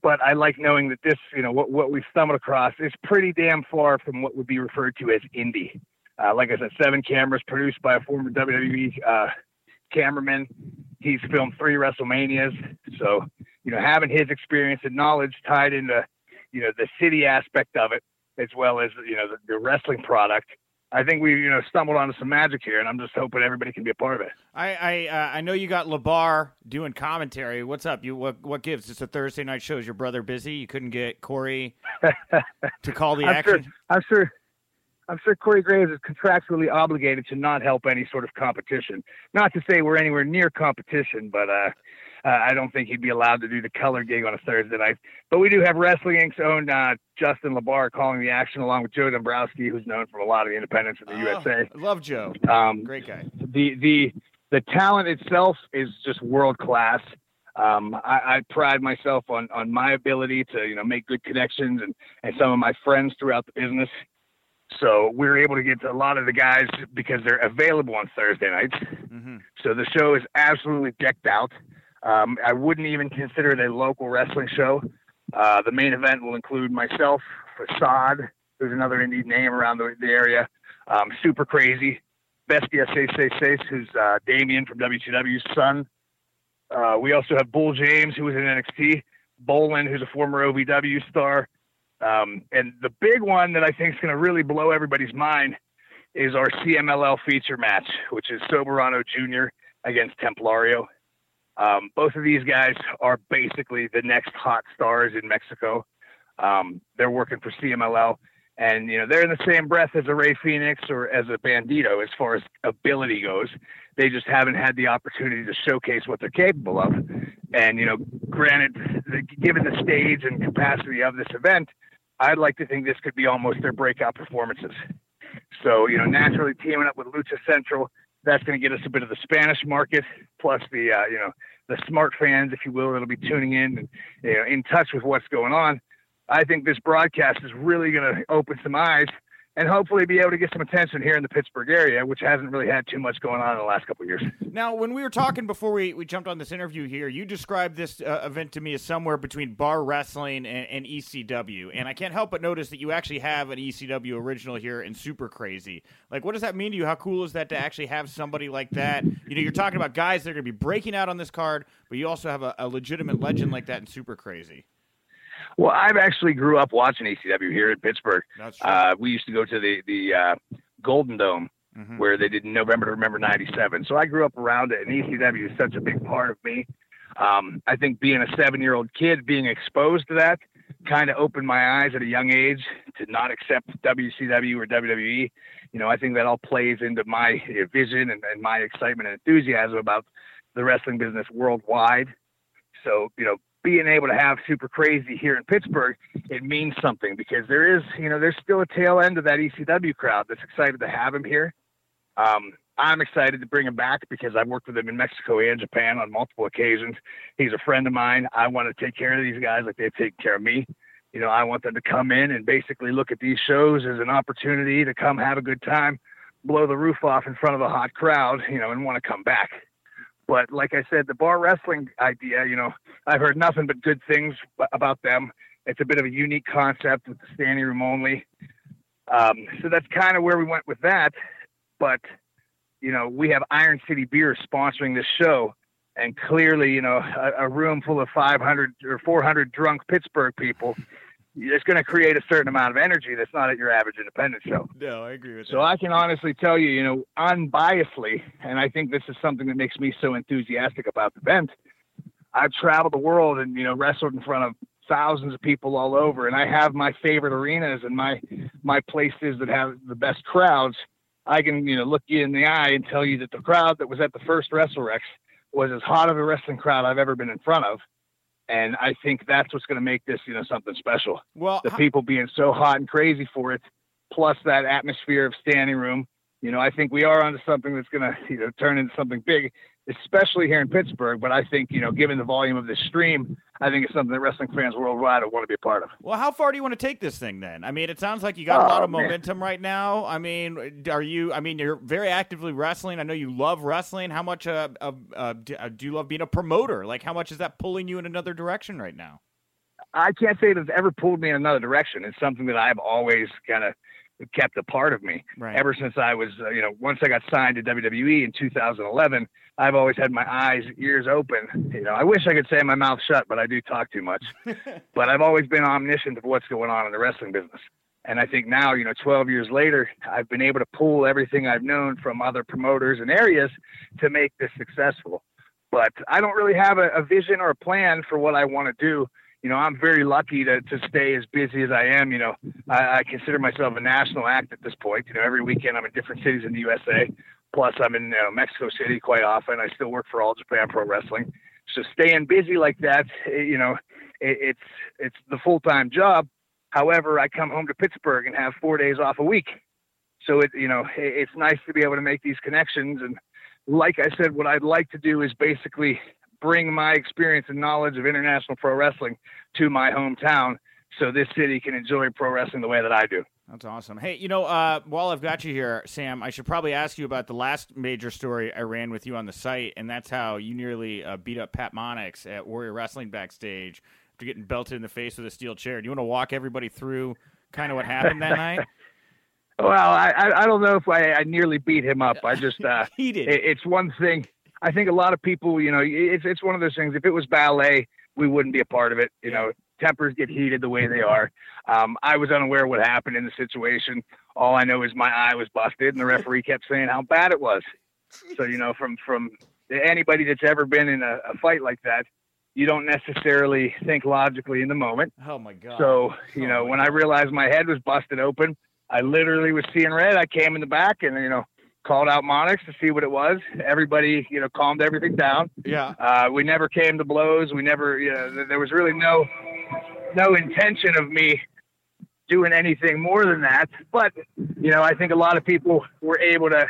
but I like knowing that this, you know, what, what we've stumbled across is pretty damn far from what would be referred to as indie. Uh, like I said, seven cameras produced by a former WWE uh, cameraman. He's filmed three WrestleManias. So, you know, having his experience and knowledge tied into, you know, the city aspect of it, as well as, you know, the, the wrestling product, I think we, you know, stumbled onto some magic here, and I'm just hoping everybody can be a part of it. I I, uh, I know you got Labar doing commentary. What's up? You what what gives? It's a Thursday night show. Is your brother busy? You couldn't get Corey [LAUGHS] to call the I'm action. sure, I'm sure, I'm sure Corey Graves is contractually obligated to not help any sort of competition. Not to say we're anywhere near competition, but uh, uh, I don't think he'd be allowed to do the color gig on a Thursday night. But we do have Wrestling Inc.'s own uh, Justin Labar calling the action, along with Joe Dombrowski, who's known from a lot of the independents in the Oh, USA. I love Joe. Um, Great guy. the the the talent itself is just world class. Um, I, I pride myself on on my ability to you know make good connections and and some of my friends throughout the business. So we are able to get to a lot of the guys because they're available on Thursday nights. hmm So the show is absolutely decked out. Um, I wouldn't even consider it a local wrestling show. Uh, the main event will include myself, Facade, who's another indie name around the, the area, um, Super Crazy, Bestia Seis who's uh, Damien from WCW's son. Uh, we also have Bull James, who was in NXT. Bolin, who's a former OVW star. Um, and the big one that I think is going to really blow everybody's mind is our CMLL feature match, which is Soberano Jr. against Templario. Um, both of these guys are basically the next hot stars in Mexico. Um, they're working for CMLL, and you know they're in the same breath as a Rey Fenix or as a Bandido as far as ability goes. They just haven't had the opportunity to showcase what they're capable of. And you know, granted, given the stage and capacity of this event, I'd like to think this could be almost their breakout performances. So, you know, naturally teaming up with Lucha Central, that's going to get us a bit of the Spanish market, plus the, uh, you know, the smart fans, if you will, that'll be tuning in and you know, in touch with what's going on. I think this broadcast is really going to open some eyes and hopefully be able to get some attention here in the Pittsburgh area, which hasn't really had too much going on in the last couple of years. Now, when we were talking before we, we jumped on this interview here, you described this uh, event to me as somewhere between bar wrestling and, and, ECW, and I can't help but notice that you actually have an ECW original here in Super Crazy. Like, what does that mean to you? How cool is that to actually have somebody like that? You know, you're talking about guys that are going to be breaking out on this card, but you also have a, a legitimate legend like that in Super Crazy. Well, I've actually grew up watching ECW here in Pittsburgh. Uh, we used to go to the the uh, Golden Dome mm-hmm. where they did November to Remember '97. So I grew up around it, and ECW is such a big part of me. Um, I think being a seven year old kid, being exposed to that, kind of opened my eyes at a young age to not accept WCW or WWE. You know, I think that all plays into my vision and, and my excitement and enthusiasm about the wrestling business worldwide. So, you know, being able to have super crazy here in Pittsburgh, it means something because there is, you know, there's still a tail end of that ECW crowd that's excited to have him here. Um, I'm excited to bring him back because I've worked with him in Mexico and Japan on multiple occasions. He's a friend of mine. I want to take care of these guys like they've taken care of me. You know, I want them to come in and basically look at these shows as an opportunity to come have a good time, blow the roof off in front of a hot crowd, you know, and want to come back. But like I said, the bar wrestling idea, you know, I've heard nothing but good things about them. It's a bit of a unique concept with the standing room only. Um, so that's kind of where we went with that. But, you know, we have Iron City Beer sponsoring this show. And clearly, you know, a, a room full of 500 or 400 drunk Pittsburgh people it's going to create a certain amount of energy that's not at your average independent show. No, I agree with so that. So I can honestly tell you, you know, unbiasedly, and I think this is something that makes me so enthusiastic about the event. I've traveled the world and you know wrestled in front of thousands of people all over, and I have my favorite arenas and my my places that have the best crowds. I can you know look you in the eye and tell you that the crowd that was at the first WrestleRex was as hot of a wrestling crowd I've ever been in front of and I think that's what's going to make this, you know, something special. Well, the people being so hot and crazy for it, plus that atmosphere of standing room. You know, I think we are onto something that's going to, you know, turn into something big especially here in Pittsburgh. But I think, you know, given the volume of this stream, I think it's something that wrestling fans worldwide want to be a part of. Well, how far do you want to take this thing then? I mean, it sounds like you got a lot of oh, momentum right now. I mean, are you, I mean, you're very actively wrestling. I know you love wrestling. How much uh, uh, uh, do you love being a promoter? Like, how much is that pulling you in another direction right now? I can't say that it's ever pulled me in another direction. It's something that I've always kind of kept a part of me right. ever since I was, uh, you know, once I got signed to WWE in 2011. I've always had my eyes, ears open. You know, I wish I could say my mouth shut, but I do talk too much. [LAUGHS] but I've always been omniscient of what's going on in the wrestling business. And I think now, you know, 12 years later, I've been able to pull everything I've known from other promoters and areas to make this successful. But I don't really have a, a vision or a plan for what I want to do you know, I'm very lucky to, to stay as busy as I am. You know, I, I consider myself a national act at this point. You know, every weekend I'm in different cities in the USA. Plus, I'm in you know, Mexico City quite often. I still work for All Japan Pro Wrestling. So staying busy like that, eh, you know, it, it's it's the full time job. However, I come home to Pittsburgh and have four days off a week. So it you know it, it's nice to be able to make these connections. And like I said, what I'd like to do is basically bring my experience and knowledge of international pro wrestling to my hometown so this city can enjoy pro wrestling the way that I do. That's awesome. Hey, you know, uh, while I've got you here, Sam, I should probably ask you about the last major story I ran with you on the site, and that's how you nearly uh, beat up Pat Monix at Warrior Wrestling backstage after getting belted in the face with a steel chair. Do you want to walk everybody through kind of what happened that night? [LAUGHS] Well, I I don't know if I, I nearly beat him up. I just uh, [LAUGHS] he did. It, it's one thing. I think a lot of people, you know, it's it's one of those things. If it was ballet, we wouldn't be a part of it. You know, tempers get heated the way they are. Um, I was unaware what happened in the situation. All I know is my eye was busted, and the referee kept saying how bad it was. So you know, from from anybody that's ever been in a, a fight like that, you don't necessarily think logically in the moment. Oh my god! So you Oh know, when I realized my head was busted open, I literally was seeing red. I came in the back and you know called out Monix to see what it was. Everybody you know calmed everything down. Yeah. Uh, we never came to blows. We never you know there was really no no intention of me doing anything more than that. But you know I think a lot of people were able to.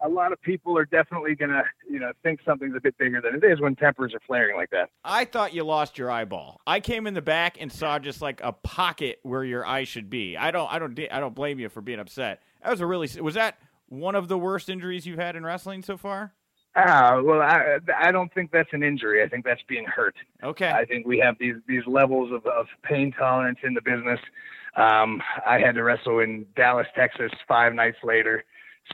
A lot of people are definitely gonna, you know, think something's a bit bigger than it is when tempers are flaring like that. I thought you lost your eyeball. I came in the back and saw just like a pocket where your eye should be. I don't, I don't, I don't blame you for being upset. That was a really, was that one of the worst injuries you've had in wrestling so far? Ah, well, I I don't think that's an injury. I think that's being hurt. Okay. I think we have these these levels of, of pain tolerance in the business. Um, I had to wrestle in Dallas, Texas, five nights later,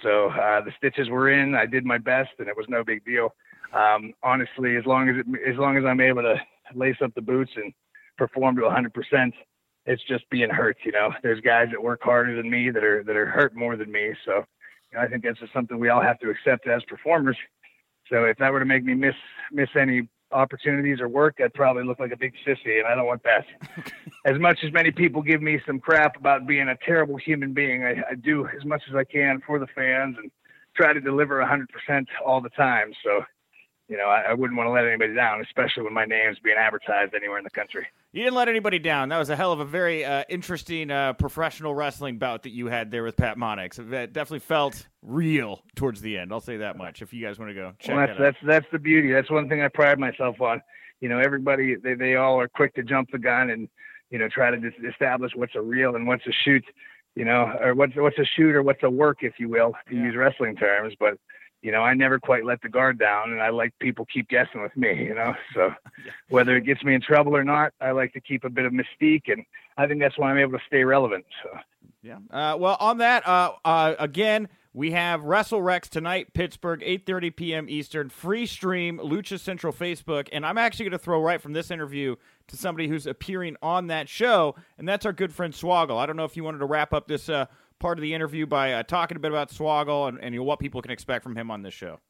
so uh, the stitches were in. I did my best, and it was no big deal. Um, honestly, as long as it, as long as I'm able to lace up the boots and perform to 100%, it's just being hurt. You know, there's guys that work harder than me that are that are hurt more than me. So, you know, I think that's just something we all have to accept as performers. So if that were to make me miss miss any opportunities or work, I'd probably look like a big sissy, and I don't want that. [LAUGHS] as much as many people give me some crap about being a terrible human being, I, I do as much as I can for the fans and try to deliver 100% all the time. So, you know, I, I wouldn't want to let anybody down, especially when my name's being advertised anywhere in the country. You didn't let anybody down. That was a hell of a very uh, interesting uh, professional wrestling bout that you had there with Pat Monix. That definitely felt real towards the end. I'll say that much. If you guys want to go check well, that that's out. that's that's the beauty. That's one thing I pride myself on. You know, everybody they they all are quick to jump the gun and you know try to dis- establish what's a real and what's a shoot. You know, or what's what's a shoot or what's a work, if you will, to Yeah. use wrestling terms. But you know, I never quite let the guard down, and I like people keep guessing with me. You know, so whether it gets me in trouble or not, I like to keep a bit of mystique, and I think that's why I'm able to stay relevant. So. Yeah. Uh, well, on that, uh, uh, again, we have Wrestle Rex tonight, Pittsburgh, 8:30 p.m. Eastern, free stream, Lucha Central Facebook, and I'm actually going to throw right from this interview to somebody who's appearing on that show, and that's our good friend Swoggle. I don't know if you wanted to wrap up this uh, part of the interview by uh, talking a bit about Swoggle and, and you know, what people can expect from him on this show.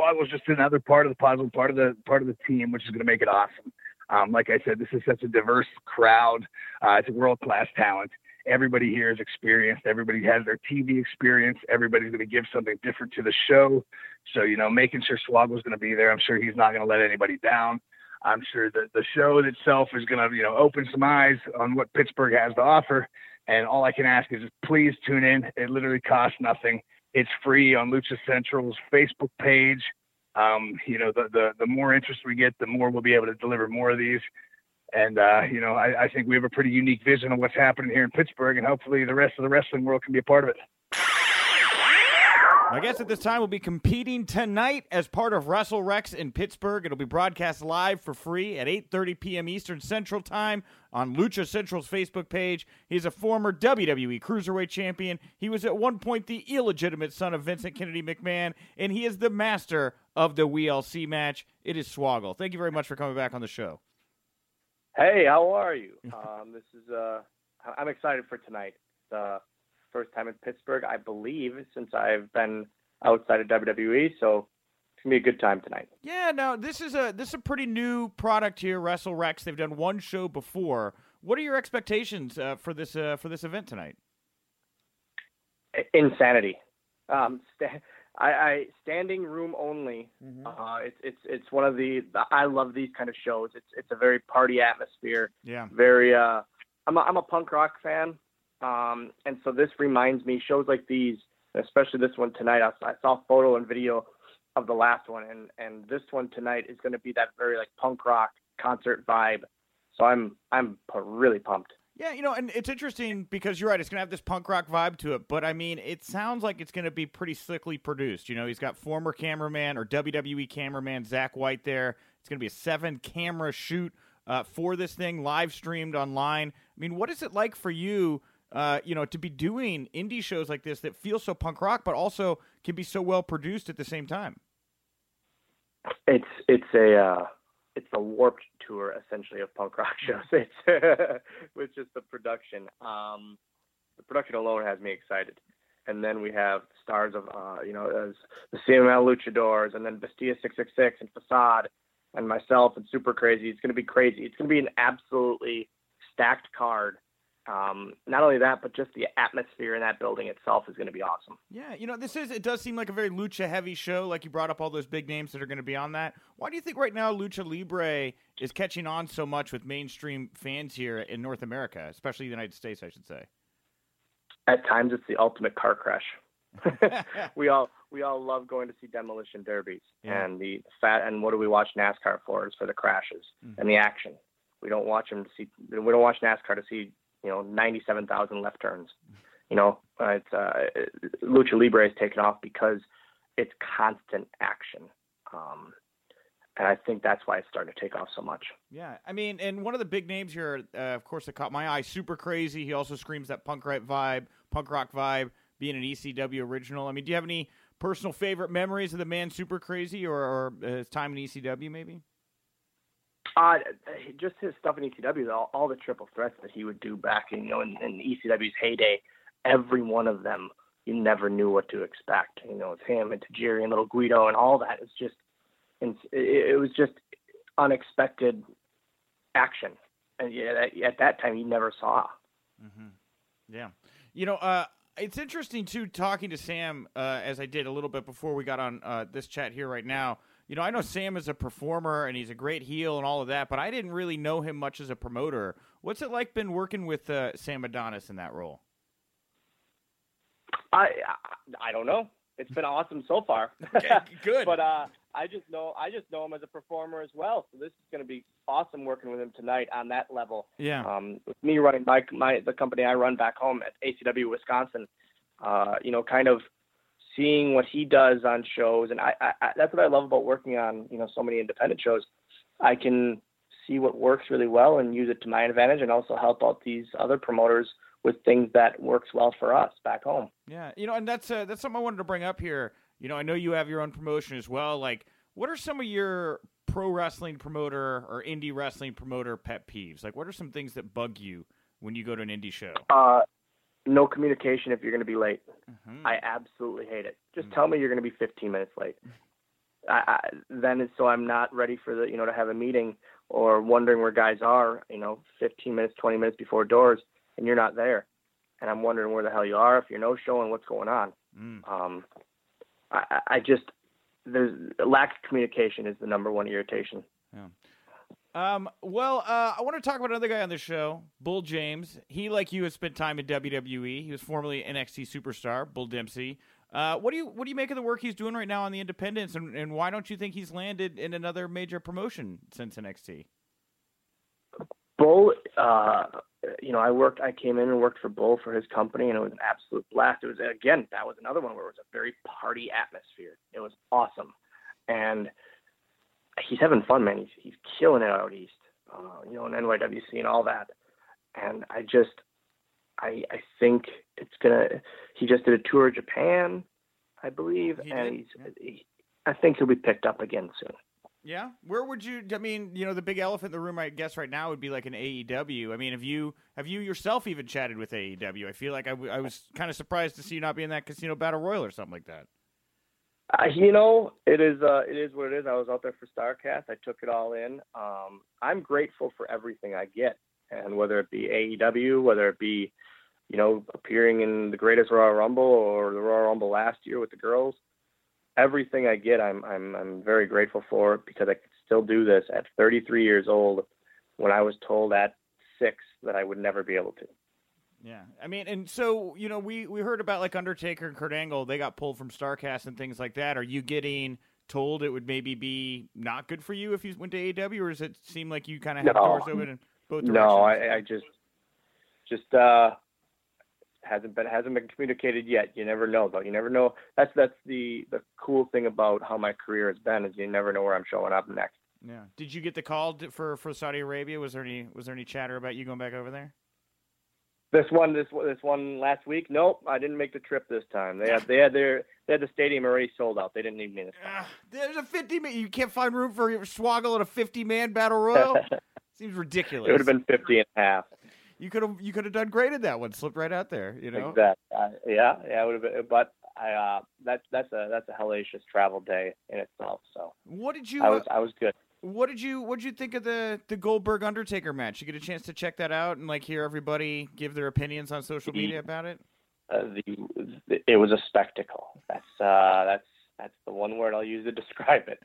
uh, was just another part of the puzzle, part of the part of the team, which is going to make it awesome. Um, like I said, this is such a diverse crowd. Uh, it's a world class talent. Everybody here is experienced. Everybody has their TV experience. Everybody's going to give something different to the show. So you know, making sure Swoggle is going to be there. I'm sure he's not going to let anybody down. I'm sure that the show itself is going to you know open some eyes on what Pittsburgh has to offer. And all I can ask is please tune in. It literally costs nothing. It's free on Lucha Central's Facebook page. Um, you know, the, the the more interest we get, the more we'll be able to deliver more of these. And uh, you know, I, I think we have a pretty unique vision of what's happening here in Pittsburgh, and hopefully the rest of the wrestling world can be a part of it. My guest at this time will be competing tonight as part of Wrestle Rex in Pittsburgh. It'll be broadcast live for free at 8:30 p.m. Eastern Central Time on Lucha Central's Facebook page. He's a former WWE Cruiserweight champion. He was at one point the illegitimate son of Vincent Kennedy McMahon, and he is the master of the WLC match. It is Swoggle. Thank you very much for coming back on the show. Hey, how are you? [LAUGHS] Um, this is uh, I'm excited for tonight. Uh, first time in Pittsburgh, I believe, since I've been outside of WWE. So it's gonna be a good time tonight. Yeah, no, this is a this is a pretty new product here, Wrestle Rex. They've done one show before. What are your expectations uh, for this uh, for this event tonight? Insanity. Um, sta- I, I standing room only. Uh, it's it's it's one of the, the I love these kind of shows. It's it's a very party atmosphere. Yeah. very uh I'm a, I'm a punk rock fan um and so this reminds me shows like these especially this one tonight I, I saw photo and video of the last one and and this one tonight is going to be that very like punk rock concert vibe so I'm I'm really pumped Yeah, you know, and it's interesting because you're right. It's going to have this punk rock vibe to it, but I mean, it sounds like it's going to be pretty slickly produced. You know, he's got former cameraman or WWE cameraman Zach White there. It's going to be a seven camera shoot uh, for this thing, live streamed online. I mean, what is it like for you uh, you know, to be doing indie shows like this that feel so punk rock, but also can be so well produced at the same time. It's it's a uh, it's a warped tour essentially of punk rock [LAUGHS] shows. It's [LAUGHS] with just the production. Um, the production alone has me excited. And then we have stars of uh, you know as the CMLL Luchadors, and then Bestia six six six and Facade, and myself and Super Crazy. It's going to be crazy. It's going to be an absolutely stacked card um, not only that, but just the atmosphere in that building itself is going to be awesome. Yeah, you know, this is it does seem like a very lucha heavy show. Like you brought up all those big names that are going to be on that. Why do you think right now lucha libre is catching on so much with mainstream fans here in North America, especially the United States, I should say? At times, it's the ultimate car crash. [LAUGHS] we all we all love going to see demolition derbies yeah. and the fat and what do we watch NASCAR for is for the crashes mm-hmm. and the action. We don't watch them to see we don't watch NASCAR to see you know 97,000 left turns. You know, uh, it's uh, lucha libre has taken off because it's constant action. Um, and I think that's why it's starting to take off so much. Yeah, I mean, and one of the big names here, uh, of course, that caught my eye, super crazy. He also screams that punk rock vibe, punk rock vibe, being an ECW original. I mean, do you have any personal favorite memories of the man, super crazy, or, or his time in ECW, maybe? Uh, just his stuff in ECW, all, all the triple threats that he would do back in, you know, in, in ECW's heyday, every one of them, you never knew what to expect. You know, it's him and Tajiri and Little Guido and all that. It's just, it, it was just unexpected action. And yeah, at that time, you never saw. Mm-hmm. Yeah. You know, uh, it's interesting too talking to Sam uh, as I did a little bit before we got on uh, this chat here right now you know, I know Sam is a performer and he's a great heel and all of that, but I didn't really know him much as a promoter. What's it like been working with uh, Sam Adonis in that role? I I don't know. It's been awesome so far. [LAUGHS] Okay, good. but uh, I just know I just know him as a performer as well. So this is going to be awesome working with him tonight on that level. Yeah. Um, with me running my my the company I run back home at ACW Wisconsin, uh, you know, kind of seeing what he does on shows, and I, I, I that's what I love about working on you know so many independent shows. I can see what works really well and use it to my advantage, and also help out these other promoters with things that works well for us back home. Yeah, you know, and that's uh, that's something I wanted to bring up here. You know, I know you have your own promotion as well. Like, what are some of your pro wrestling promoter or indie wrestling promoter pet peeves? Like, what are some things that bug you when you go to an indie show? Uh, no communication if you're going to be late. Mm-hmm. I absolutely hate it. Just mm-hmm. tell me you're going to be 15 minutes late. I, I, then so I'm not ready for the you know to have a meeting or wondering where guys are. You know, 15 minutes, 20 minutes before doors, and you're not there, and I'm wondering where the hell you are if you're no showing what's going on. Mm. Um, I, I just there's lack of communication is the number one irritation. Um, well, uh, I want to talk about another guy on the show, Bull James. He, like you, has spent time in WWE. He was formerly NXT superstar, Bull Dempsey. Uh, what do you what do you make of the work he's doing right now on the independents, and, and why don't you think he's landed in another major promotion since NXT? Bull, uh, you know, I worked. I came in and worked for Bull for his company, and it was an absolute blast. It was again, that was another one where it was a very party atmosphere. It was awesome, and he's having fun, man. He's he's killing it out east, uh, you know, in NYWC and all that. And I just, I I think it's gonna. He just did a tour of Japan, I believe, he and did. he's. He, I think he'll be picked up again soon. Yeah, where would you? I mean, you know, the big elephant in the room, I guess, right now would be like an AEW. I mean, have you have you yourself even chatted with AEW? I feel like I, w- I was kind of surprised to see you not be in that Casino Battle Royal or something like that. Uh, you know, it is uh, it is what it is. I was out there for Starcast. I took it all in. Um, I'm grateful for everything I get, and whether it be AEW, whether it be, you know, appearing in the Greatest Royal Rumble or the Royal Rumble last year with the girls, everything I get, I'm I'm I'm very grateful for because I can still do this at 33 years old, when I was told at six that I would never be able to. Yeah, I mean, and so you know, we we heard about like Undertaker and Kurt Angle. They got pulled from Starcast and things like that. Are you getting told it would maybe be not good for you if you went to AEW, or does it seem like you kind of have no. doors open in both directions? No, I, I just just uh hasn't been hasn't been communicated yet. You never know though. You never know. That's that's the the cool thing about how my career has been is you never know where I'm showing up next. Yeah. Did you get the call for for Saudi Arabia? Was there any was there any chatter about you going back over there? This one, this this one last week. Nope, I didn't make the trip this time. They had they had their they had the stadium already sold out. They didn't need me this time. Uh, there's a 50 man. You can't find room for Swoggle at a 50 man battle royal. [LAUGHS] Seems ridiculous. It would have been 50 and a half. You could have you could have done great in that one. Slipped right out there. You know. Exactly. Uh, yeah, yeah, it would have been. But I uh, that's that's a that's a hellacious travel day in itself. So What did you? I uh, was I was good. What did you What did you think of the the Goldberg Undertaker match? You get a chance to check that out and like hear everybody give their opinions on social media about it. Uh, the, it was a spectacle. That's uh, that's that's the one word I'll use to describe it.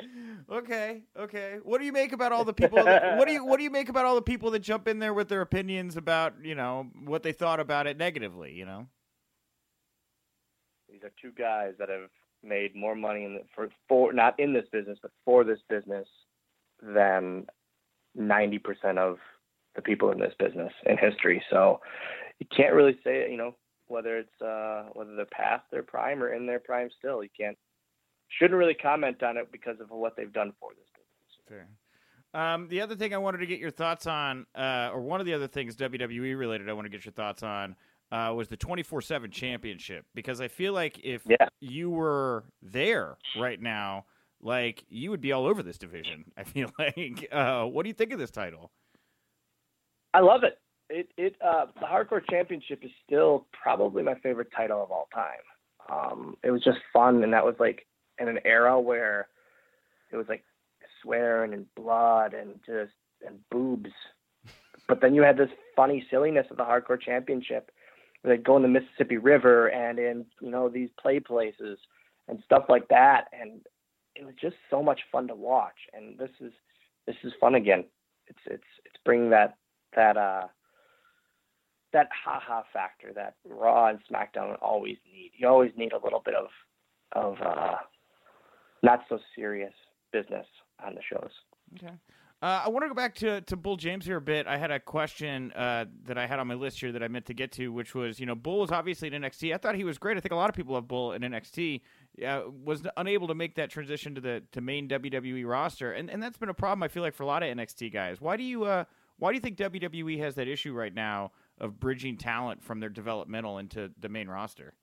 Okay, okay. What do you make about all the people? That, what do you What do you make about all the people that jump in there with their opinions about you know what they thought about it negatively? You know. These are two guys that have made more money in the, for for not in this business, but for this business than ninety percent of the people in this business in history. So you can't really say you know whether it's uh, whether they're past their prime or in their prime still. You can't shouldn't really comment on it because of what they've done for this business. Fair. Um, the other thing I wanted to get your thoughts on, uh, or one of the other things WWE related, I want to get your thoughts on, uh, was the twenty four seven championship because I feel like if Yeah. you were there right now, like you would be all over this division. [LAUGHS] I feel like. Uh, what do you think of this title? I love it. It it uh, the hardcore championship is still probably my favorite title of all time. Um, it was just fun, and that was like in an era where it was like swearing and blood and just and boobs. [LAUGHS] But then you had this funny silliness of the hardcore championship. They'd go in the Mississippi River and in you know these play places and stuff like that, and it was just so much fun to watch. And this is this is fun again. It's it's it's bringing that that uh that haha factor that Raw and SmackDown always need. You always need a little bit of of uh not so serious business on the shows. Okay. Uh, I want to go back to, to Bull James here a bit. I had a question uh, that I had on my list here that I meant to get to, which was, you know, Bull was obviously in NXT. I thought he was great. I think a lot of people have Bull in NXT. Uh, was unable to make that transition to the to main WWE roster, and and that's been a problem. I feel like for a lot of NXT guys. Why do you uh, why do you think WWE has that issue right now of bridging talent from their developmental into the main roster?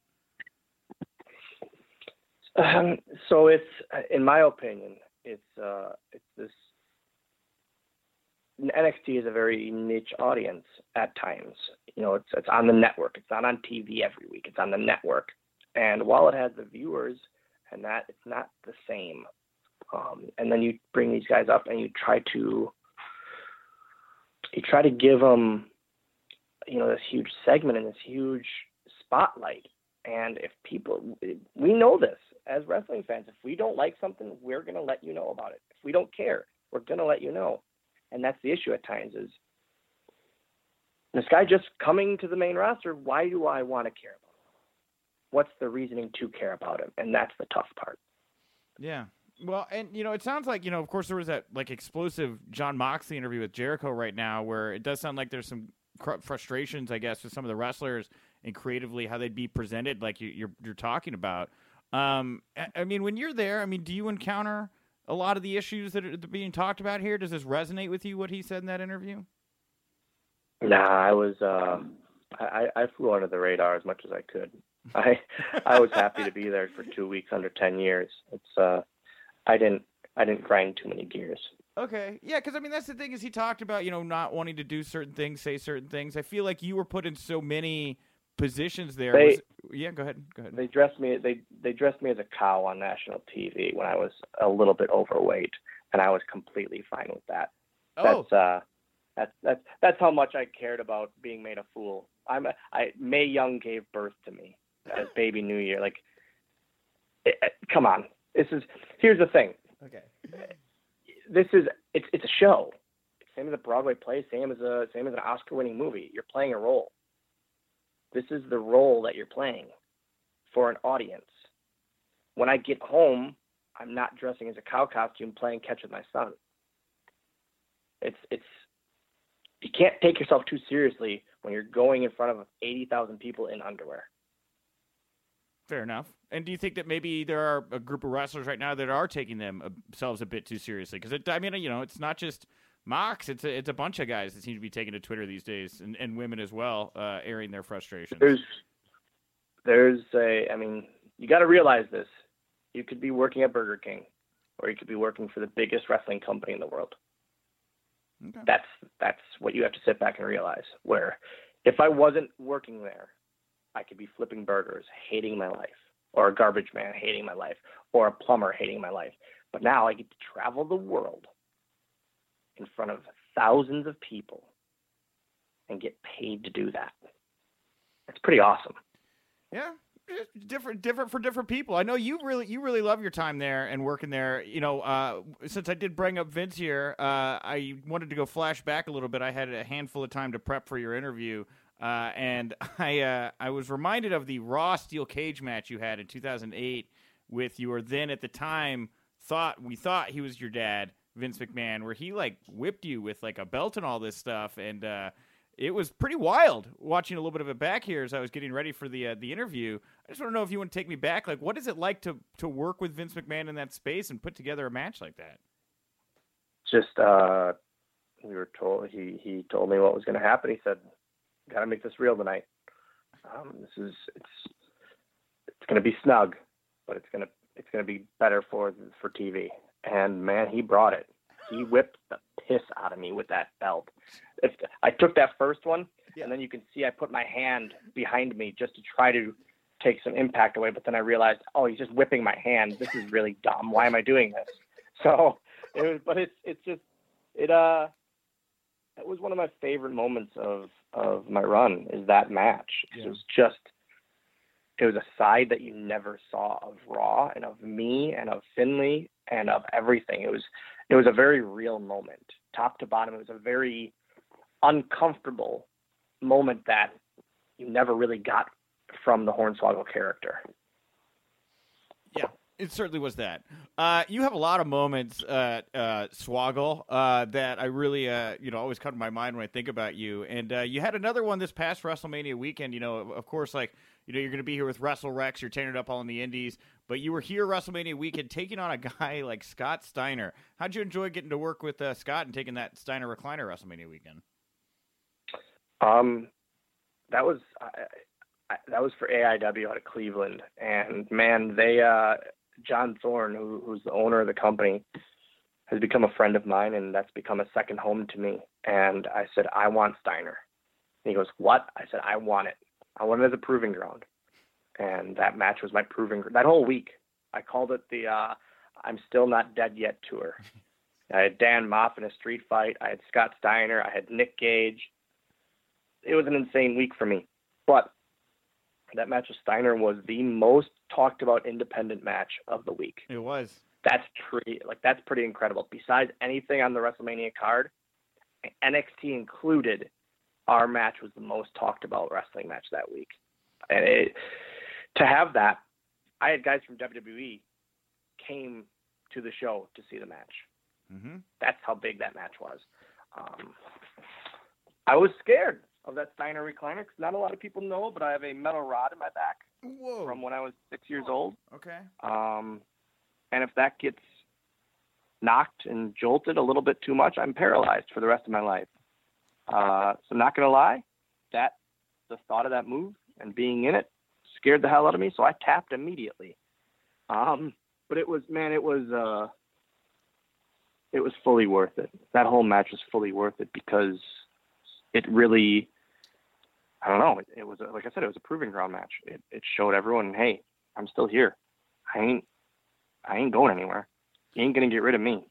Um, so it's, in my opinion, it's uh, it's this. NXT is a very niche audience at times. You know, it's it's on the network. It's not on TV every week. It's on the network, and while it has the viewers and that, it's not the same. Um, and then you bring these guys up and you try to you try to give them, you know, this huge segment and this huge spotlight. And if people, we know this as wrestling fans. If we don't like something, we're to let you know about it. If we don't care, we're to let you know. And that's the issue at times is this guy just coming to the main roster. Why do I want to care about him? What's the reasoning to care about him? And that's the tough part. Yeah. Well, and you know, it sounds like you know. Of course, there was that like explosive Jon Moxley interview with Jericho right now, where it does sound like there's some frustrations, I guess, with some of the wrestlers and creatively how they'd be presented, like you, you're you're talking about. Um, I- I mean, when you're there, I mean, do you encounter a lot of the issues that are being talked about here? Does this resonate with you? What he said in that interview? Nah, I was uh, I, I flew under the radar as much as I could. I I was happy to be there for two weeks under ten years. It's uh, I didn't I didn't grind too many gears. Okay, yeah, because I mean that's the thing is he talked about you know not wanting to do certain things, say certain things. I feel like you were put in so many positions there. They- Was- yeah, go ahead, go ahead. They dressed me they they dressed me as a cow on national TV when I was a little bit overweight, and I was completely fine with that. oh, That's uh, that's that's that's how much I cared about being made a fool. I'm a, I Mae Young gave birth to me as [LAUGHS] baby New Year. Like, it, it- come on, this is here's the thing. okay. Eh, this is it's it's a show. Same as a Broadway play, same as a same as an Oscar-winning movie. You're playing a role. This is the role that you're playing for an audience. When I get home, I'm not dressing as a cow costume playing catch with my son. It's it's you can't take yourself too seriously when you're going in front of 80,000 people in underwear. Fair enough. And do you think that maybe there are a group of wrestlers right now that are taking themselves a bit too seriously? Because I mean, you know, it's not just Mox. It's a it's a bunch of guys that seem to be taking to Twitter these days, and, and women as well, uh, airing their frustrations. There's, there's a. I mean, you got to realize this. You could be working at Burger King, or you could be working for the biggest wrestling company in the world. Okay. That's that's what you have to sit back and realize. Where, if I wasn't working there, I could be flipping burgers, hating my life, or a garbage man hating my life, or a plumber hating my life. But now I get to travel the world in front of thousands of people and get paid to do that. It's pretty awesome. Yeah, different different for different people. I know you really you really love your time there and working there. You know, uh, since I did bring up Vince here, uh, I wanted to go flash back a little bit. I had a handful of time to prep for your interview. Uh, and [LAUGHS] I uh, I was reminded of the Raw steel cage match you had in 2008 with your then at the time thought we thought he was your dad Vince McMahon, where he like whipped you with like a belt and all this stuff, and uh, it was pretty wild watching a little bit of it back here as I was getting ready for the uh, the interview. I just want to know if you want to take me back, like what is it like to to work with Vince McMahon in that space and put together a match like that? Just uh, we were told he he told me what was going to happen. He said, "Got to make this real tonight. Um, this is it's it's going to be snug, but it's gonna it's gonna be better for for TV." And man, he brought it. He whipped the piss out of me with that belt. If I took that first one, Yeah. and then you can see I put my hand behind me just to try to take some impact away. But then I realized, oh, he's just whipping my hand. This is really dumb. Why am I doing this? [LAUGHS] So it was, but it's it's just it uh it was one of my favorite moments of of my run is that match. Yeah. It was just it was a side that you never saw of Raw and of me and of Finley and of everything. It was it was a very real moment, top to bottom. It was a very uncomfortable moment that you never really got from the Hornswoggle character. Yeah, it certainly was that. Uh, you have a lot of moments, uh, uh, Swoggle, uh, that I really, uh, you know, always come to my mind when I think about you. And uh, you had another one this past WrestleMania weekend. You know, of- of course, like you know, you're going to be here with Wrestle Rex. You're tearing it up all in the Indies, but you were here WrestleMania weekend taking on a guy [LAUGHS] like Scott Steiner. How'd you enjoy getting to work with uh, Scott and taking that Steiner recliner WrestleMania weekend? Um, that was I, I, that was for AIW out of Cleveland, and man, they uh, John Thorne, who, who's the owner of the company, has become a friend of mine, and that's become a second home to me. And I said, I want Steiner. And he goes, What? I said, I want it. I want it as a proving ground. And that match was my proving. That whole week, I called it the uh, "I'm Still Not Dead Yet" tour. [LAUGHS] I had Dan Maff in a street fight. I had Scott Steiner. I had Nick Gage it was an insane week for me. But that match with Steiner was the most talked about independent match of the week. It was. That's pretty like that's pretty incredible. Besides anything on the WrestleMania card, NXT included, our match was the most talked about wrestling match that week. And it, to have that, I had guys from WWE came to the show to see the match. Mm-hmm. That's how big that match was. Um, I was scared of that Steiner recliner because not a lot of people know, but I have a metal rod in my back Whoa. from when I was six years old. okay. Um, and if that gets knocked and jolted a little bit too much, I'm paralyzed for the rest of my life. Uh, so, not gonna lie, that the thought of that move and being in it scared the hell out of me. So I tapped immediately. Um, but it was, man, it was, uh, it was fully worth it. That whole match was fully worth it because it really, I don't know, it, it was like I said, it was a proving ground match. It it showed everyone, hey, I'm still here. I ain't, I ain't going anywhere. You ain't gonna get rid of me.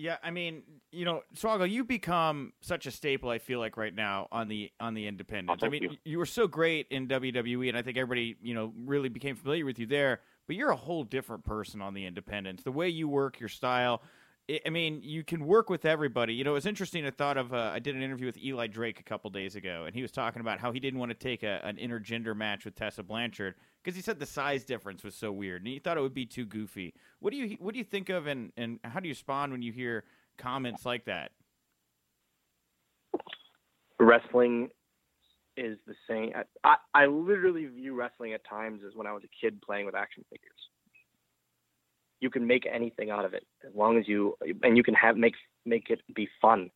Yeah, I mean, you know, Swoggle, you become such a staple. I feel like right now on the on the oh, independents. Oh, I mean, you. were so great in WWE, and I think everybody, you know, really became familiar with you there. But you're a whole different person on the independents. The way you work, your style. I- I mean, you can work with everybody. You know, it's interesting. I thought of. Uh, I did an interview with Eli Drake a couple days ago, and he was talking about how he didn't want to take a, an intergender match with Tessa Blanchard because he said the size difference was so weird, and he thought it would be too goofy. What do you What do you think of, and and how do you respond when you hear comments like that? Wrestling is the same. I, I literally view wrestling at times as when I was a kid playing with action figures. You can make anything out of it as long as you, and you can have make make it be fun.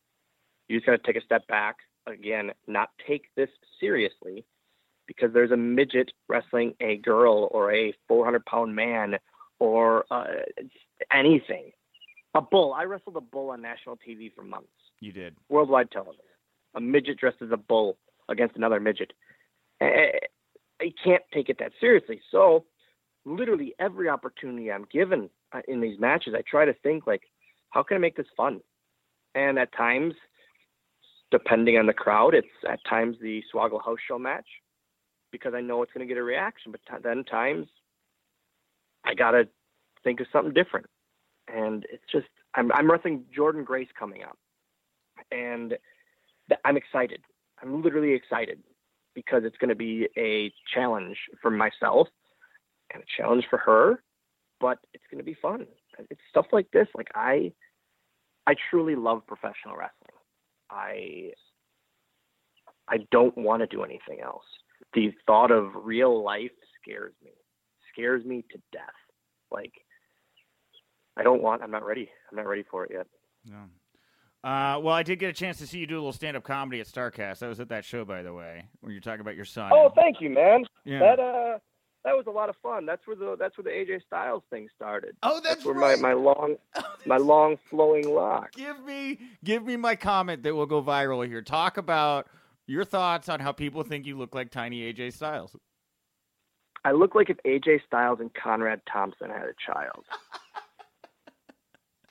You just got to take a step back again, not take this seriously because there's a midget wrestling a girl or a 400 pound man or uh, anything. A bull. I wrestled a bull on national TV for months. You did. Worldwide television. A midget dressed as a bull against another midget. Eh, eh, eh, I can't take it that seriously. So, literally every opportunity I'm given uh, in these matches, I try to think like, how can I make this fun? And at times, depending on the crowd, it's at times the Swoggle House Show match because I know it's going to get a reaction. But t- then times, I gotta think of something different. And it's just I'm I'm wrestling Jordan Grace coming up, and th- I'm excited. I'm literally excited because it's going to be a challenge for myself and a challenge for her, but it's going to be fun. It's stuff like this. Like I, I truly love professional wrestling. I, I don't want to do anything else. The thought of real life scares me, scares me to death. Like I don't want. I'm not ready. I'm not ready for it yet. No. Uh, well, I did get a chance to see you do a little stand-up comedy at Starcast. I was at that show, by the way, where you're talking about your son. Oh, thank you, man. Yeah. That uh, that was a lot of fun. That's where the that's where the AJ Styles thing started. oh, that's, where right. my my long [LAUGHS] Oh, my long flowing lock. give me, give me my comment that will go viral here. Talk about your thoughts on how people think you look like tiny AJ Styles. I look like if AJ Styles and Conrad Thompson had a child,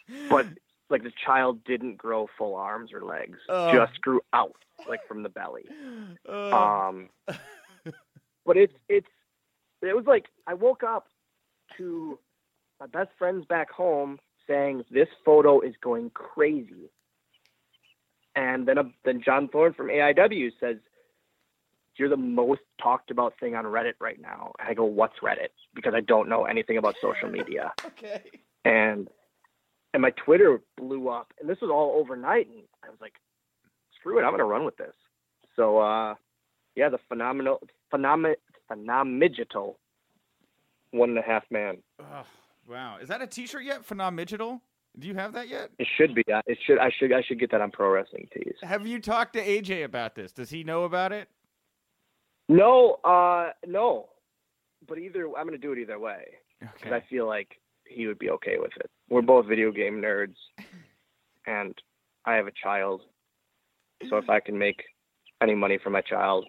[LAUGHS] but like the child didn't grow full arms or legs, Oh. just grew out like from the belly. Uh, [LAUGHS] Um, but it's it's it was like I woke up to my best friends back home saying this photo is going crazy, and then a, then John Thorne from AIW says you're the most talked about thing on Reddit right now. And I go, what's Reddit? Because I don't know anything about social media, [LAUGHS] okay. and and my Twitter blew up, and this was all overnight, and I was like, screw it, I'm gonna run with this. So uh, yeah, the phenomenal phenom phenomegital one and a half man. Oh, wow. Is that a T-shirt yet? Phenomenal. Do you have that yet? It should be. It should. I should. I should get that on pro wrestling tees. Have you talked to AJ about this? Does he know about it? No, uh, no. But either I'm gonna do it either way because I feel like he would be okay with it. We're both video game nerds, and I have a child. So if I can make any money for my child,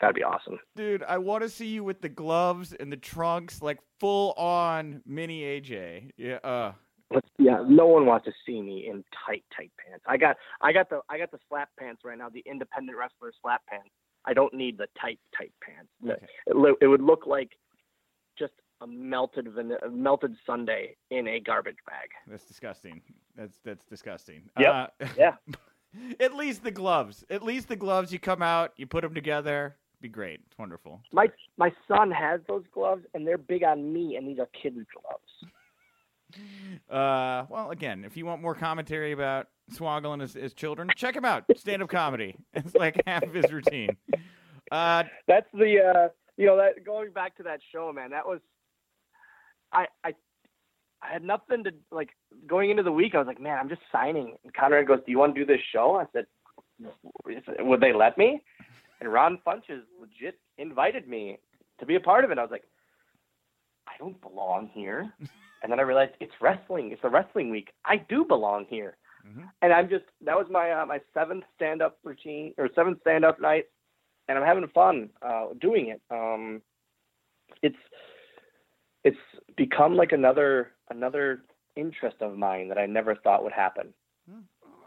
that'd be awesome. Dude, I want to see you with the gloves and the trunks, like full on mini AJ. Yeah. Uh. Let's, yeah, no one wants to see me in tight, tight pants. I got, I got the, I got the slap pants right now. The independent wrestler slap pants. I don't need the tight, tight pants. Okay. It, it would look like just a melted, a melted sundae in a garbage bag. That's disgusting. That's that's disgusting. Yep. Uh, [LAUGHS] Yeah. at least the gloves. At least the gloves. You come out, you put them together. Be great. It's wonderful. My, my son has those gloves, and they're big on me, and these are kids' gloves. [LAUGHS] Uh, well, again, if you want more commentary about Swoggle and his, his children, check him out. [LAUGHS] Stand up comedy. [LAUGHS] It's like half of his routine. Uh, That's the, uh, you know, that going back to that show, man. That was, I, I, I had nothing to like going into the week. I was like, man, I'm just signing. And Conrad goes, "Do you want to do this show?" I said, "Would they let me?" And Ron Funches legit invited me to be a part of it. I was like, I don't belong here. [LAUGHS] And then I realized it's wrestling. It's a wrestling week. I do belong here. Mhm. And I'm just that was my uh, my seventh stand up routine or seventh stand up night, and I'm having fun uh, doing it. Um, it's it's become like another another interest of mine that I never thought would happen.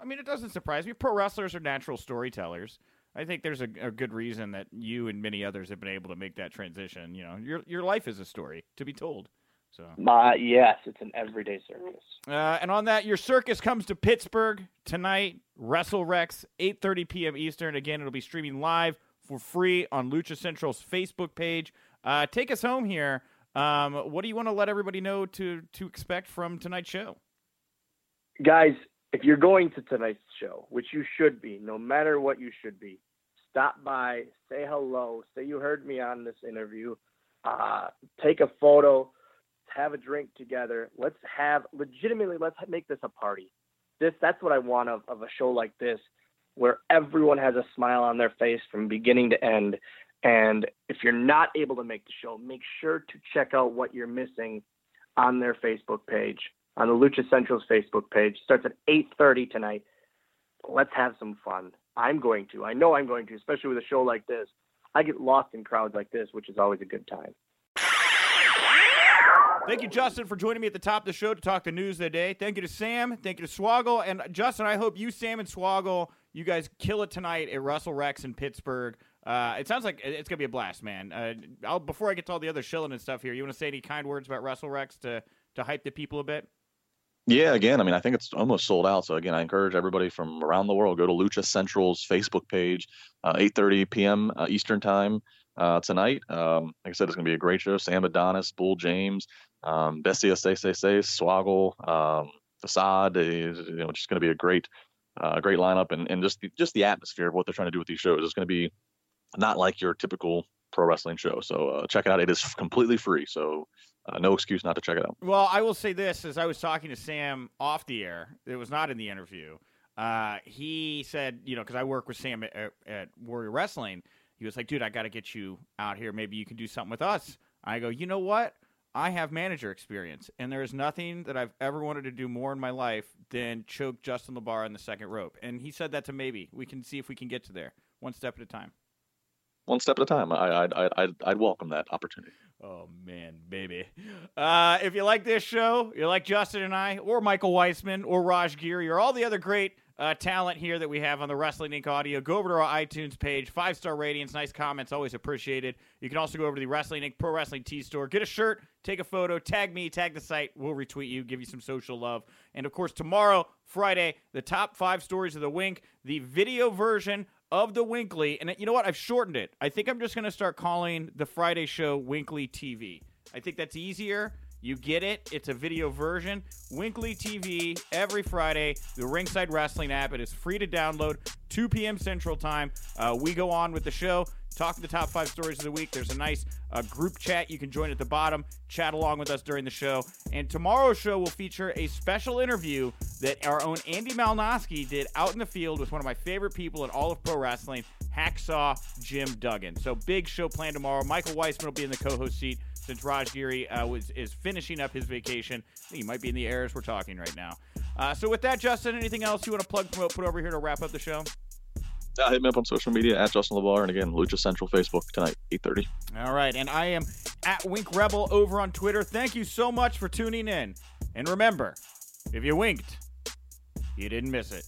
I mean, it doesn't surprise me. Pro wrestlers are natural storytellers. I think there's a, a good reason that you and many others have been able to make that transition. You know, your your life is a story to be told. So, My yes, it's an everyday circus. uh, and on that, your circus comes to Pittsburgh tonight. Wrestle Rex, 8:30 p.m. Eastern. Again, it'll be streaming live for free on Lucha Central's Facebook page. Uh, take us home here. Um, what do you want to let everybody know to to expect from tonight's show? Guys, if you're going to tonight's show, which you should be, no matter what you should be, stop by, say hello, say you heard me on this interview, uh, take a photo, have a drink together. Let's have legitimately let's make this a party. this that's what I want of, of a show like this, where everyone has a smile on their face from beginning to end. And if you're not able to make the show, make sure to check out what you're missing on their Facebook page, on the Lucha Central's Facebook page. Starts at 8:30 tonight. Let's have some fun. I'm going to. I know I'm going to, especially with a show like this. I get lost in crowds like this, which is always a good time. Thank you, Justin, for joining me at the top of the show to talk the news of the day. Thank you to Sam. Thank you to Swoggle. And Justin, I hope you, Sam, and Swoggle, you guys kill it tonight at Wrestle Rex in Pittsburgh. Uh, it sounds like it's gonna be a blast, man. Uh, before I get to all the other shilling and stuff here, you want to say any kind words about Wrestle Rex to to hype the people a bit? Yeah, again, I mean, I think it's almost sold out. So again, I encourage everybody from around the world go to Lucha Central's Facebook page, uh, 8:30 p.m. Uh, Eastern time uh, tonight. Um, like I said, it's going to be a great show. Sam Adonis, Bull James, um, Bestia Say Say Say, Swoggle, um, Facade is you know just going to be a great, uh, great lineup, and, and just the, just the atmosphere of what they're trying to do with these shows is going to be not like your typical pro wrestling show. So uh, check it out. It is completely free. So uh, no excuse not to check it out. Well, I will say this: as I was talking to Sam off the air, it was not in the interview. Uh, he said, you know, because I work with Sam at, at, Warrior Wrestling, he was like, "Dude, I got to get you out here. Maybe you can do something with us." I go, "You know what? I have manager experience, and there is nothing that I've ever wanted to do more in my life than choke Justin LaBar on the second rope." And he said that to maybe we can see if we can get to there, one step at a time one step at a time. I, I, I, I'd welcome that opportunity. Oh man, baby! Uh, if you like this show, you like Justin and I, or Michael Weisman, or Raj Giri, or all the other great uh, talent here that we have on the Wrestling Inc. audio, go over to our iTunes page. Five star ratings, nice comments, always appreciated. You can also go over to the Wrestling Inc. Pro Wrestling T store, get a shirt, take a photo, tag me, tag the site. We'll retweet you, give you some social love. And of course, tomorrow, Friday, the top five stories of the Wink, the video version of the WINCLY. And you know what? I've shortened it. I think I'm just going to start calling the Friday show WINCLY TV. I think that's easier. You get it. It's a video version. WINCLY TV every Friday. The Ringside Wrestling app. It is free to download. 2 p.m. Central Time. Uh, we go on with the show. Talk the top five stories of the week. There's a nice uh, group chat you can join at the bottom. Chat along with us during the show. And tomorrow's show will feature a special interview that our own Andy Malnoski did out in the field with one of my favorite people in all of pro wrestling, Hacksaw Jim Duggan. So big show planned tomorrow. Michael Weisman will be in the co-host seat since Raj Giri uh, was is finishing up his vacation. he might be in the air as we're talking right now. Uh, so with that, Justin, anything else you want to plug, promote, put over here to wrap up the show? Hit me up on social media at Justin LaBar, and again, Lucha Central Facebook tonight, 8.30. All right, and I am at Wink Rebel over on Twitter. Thank you so much for tuning in. And remember, if you winked, you didn't miss it.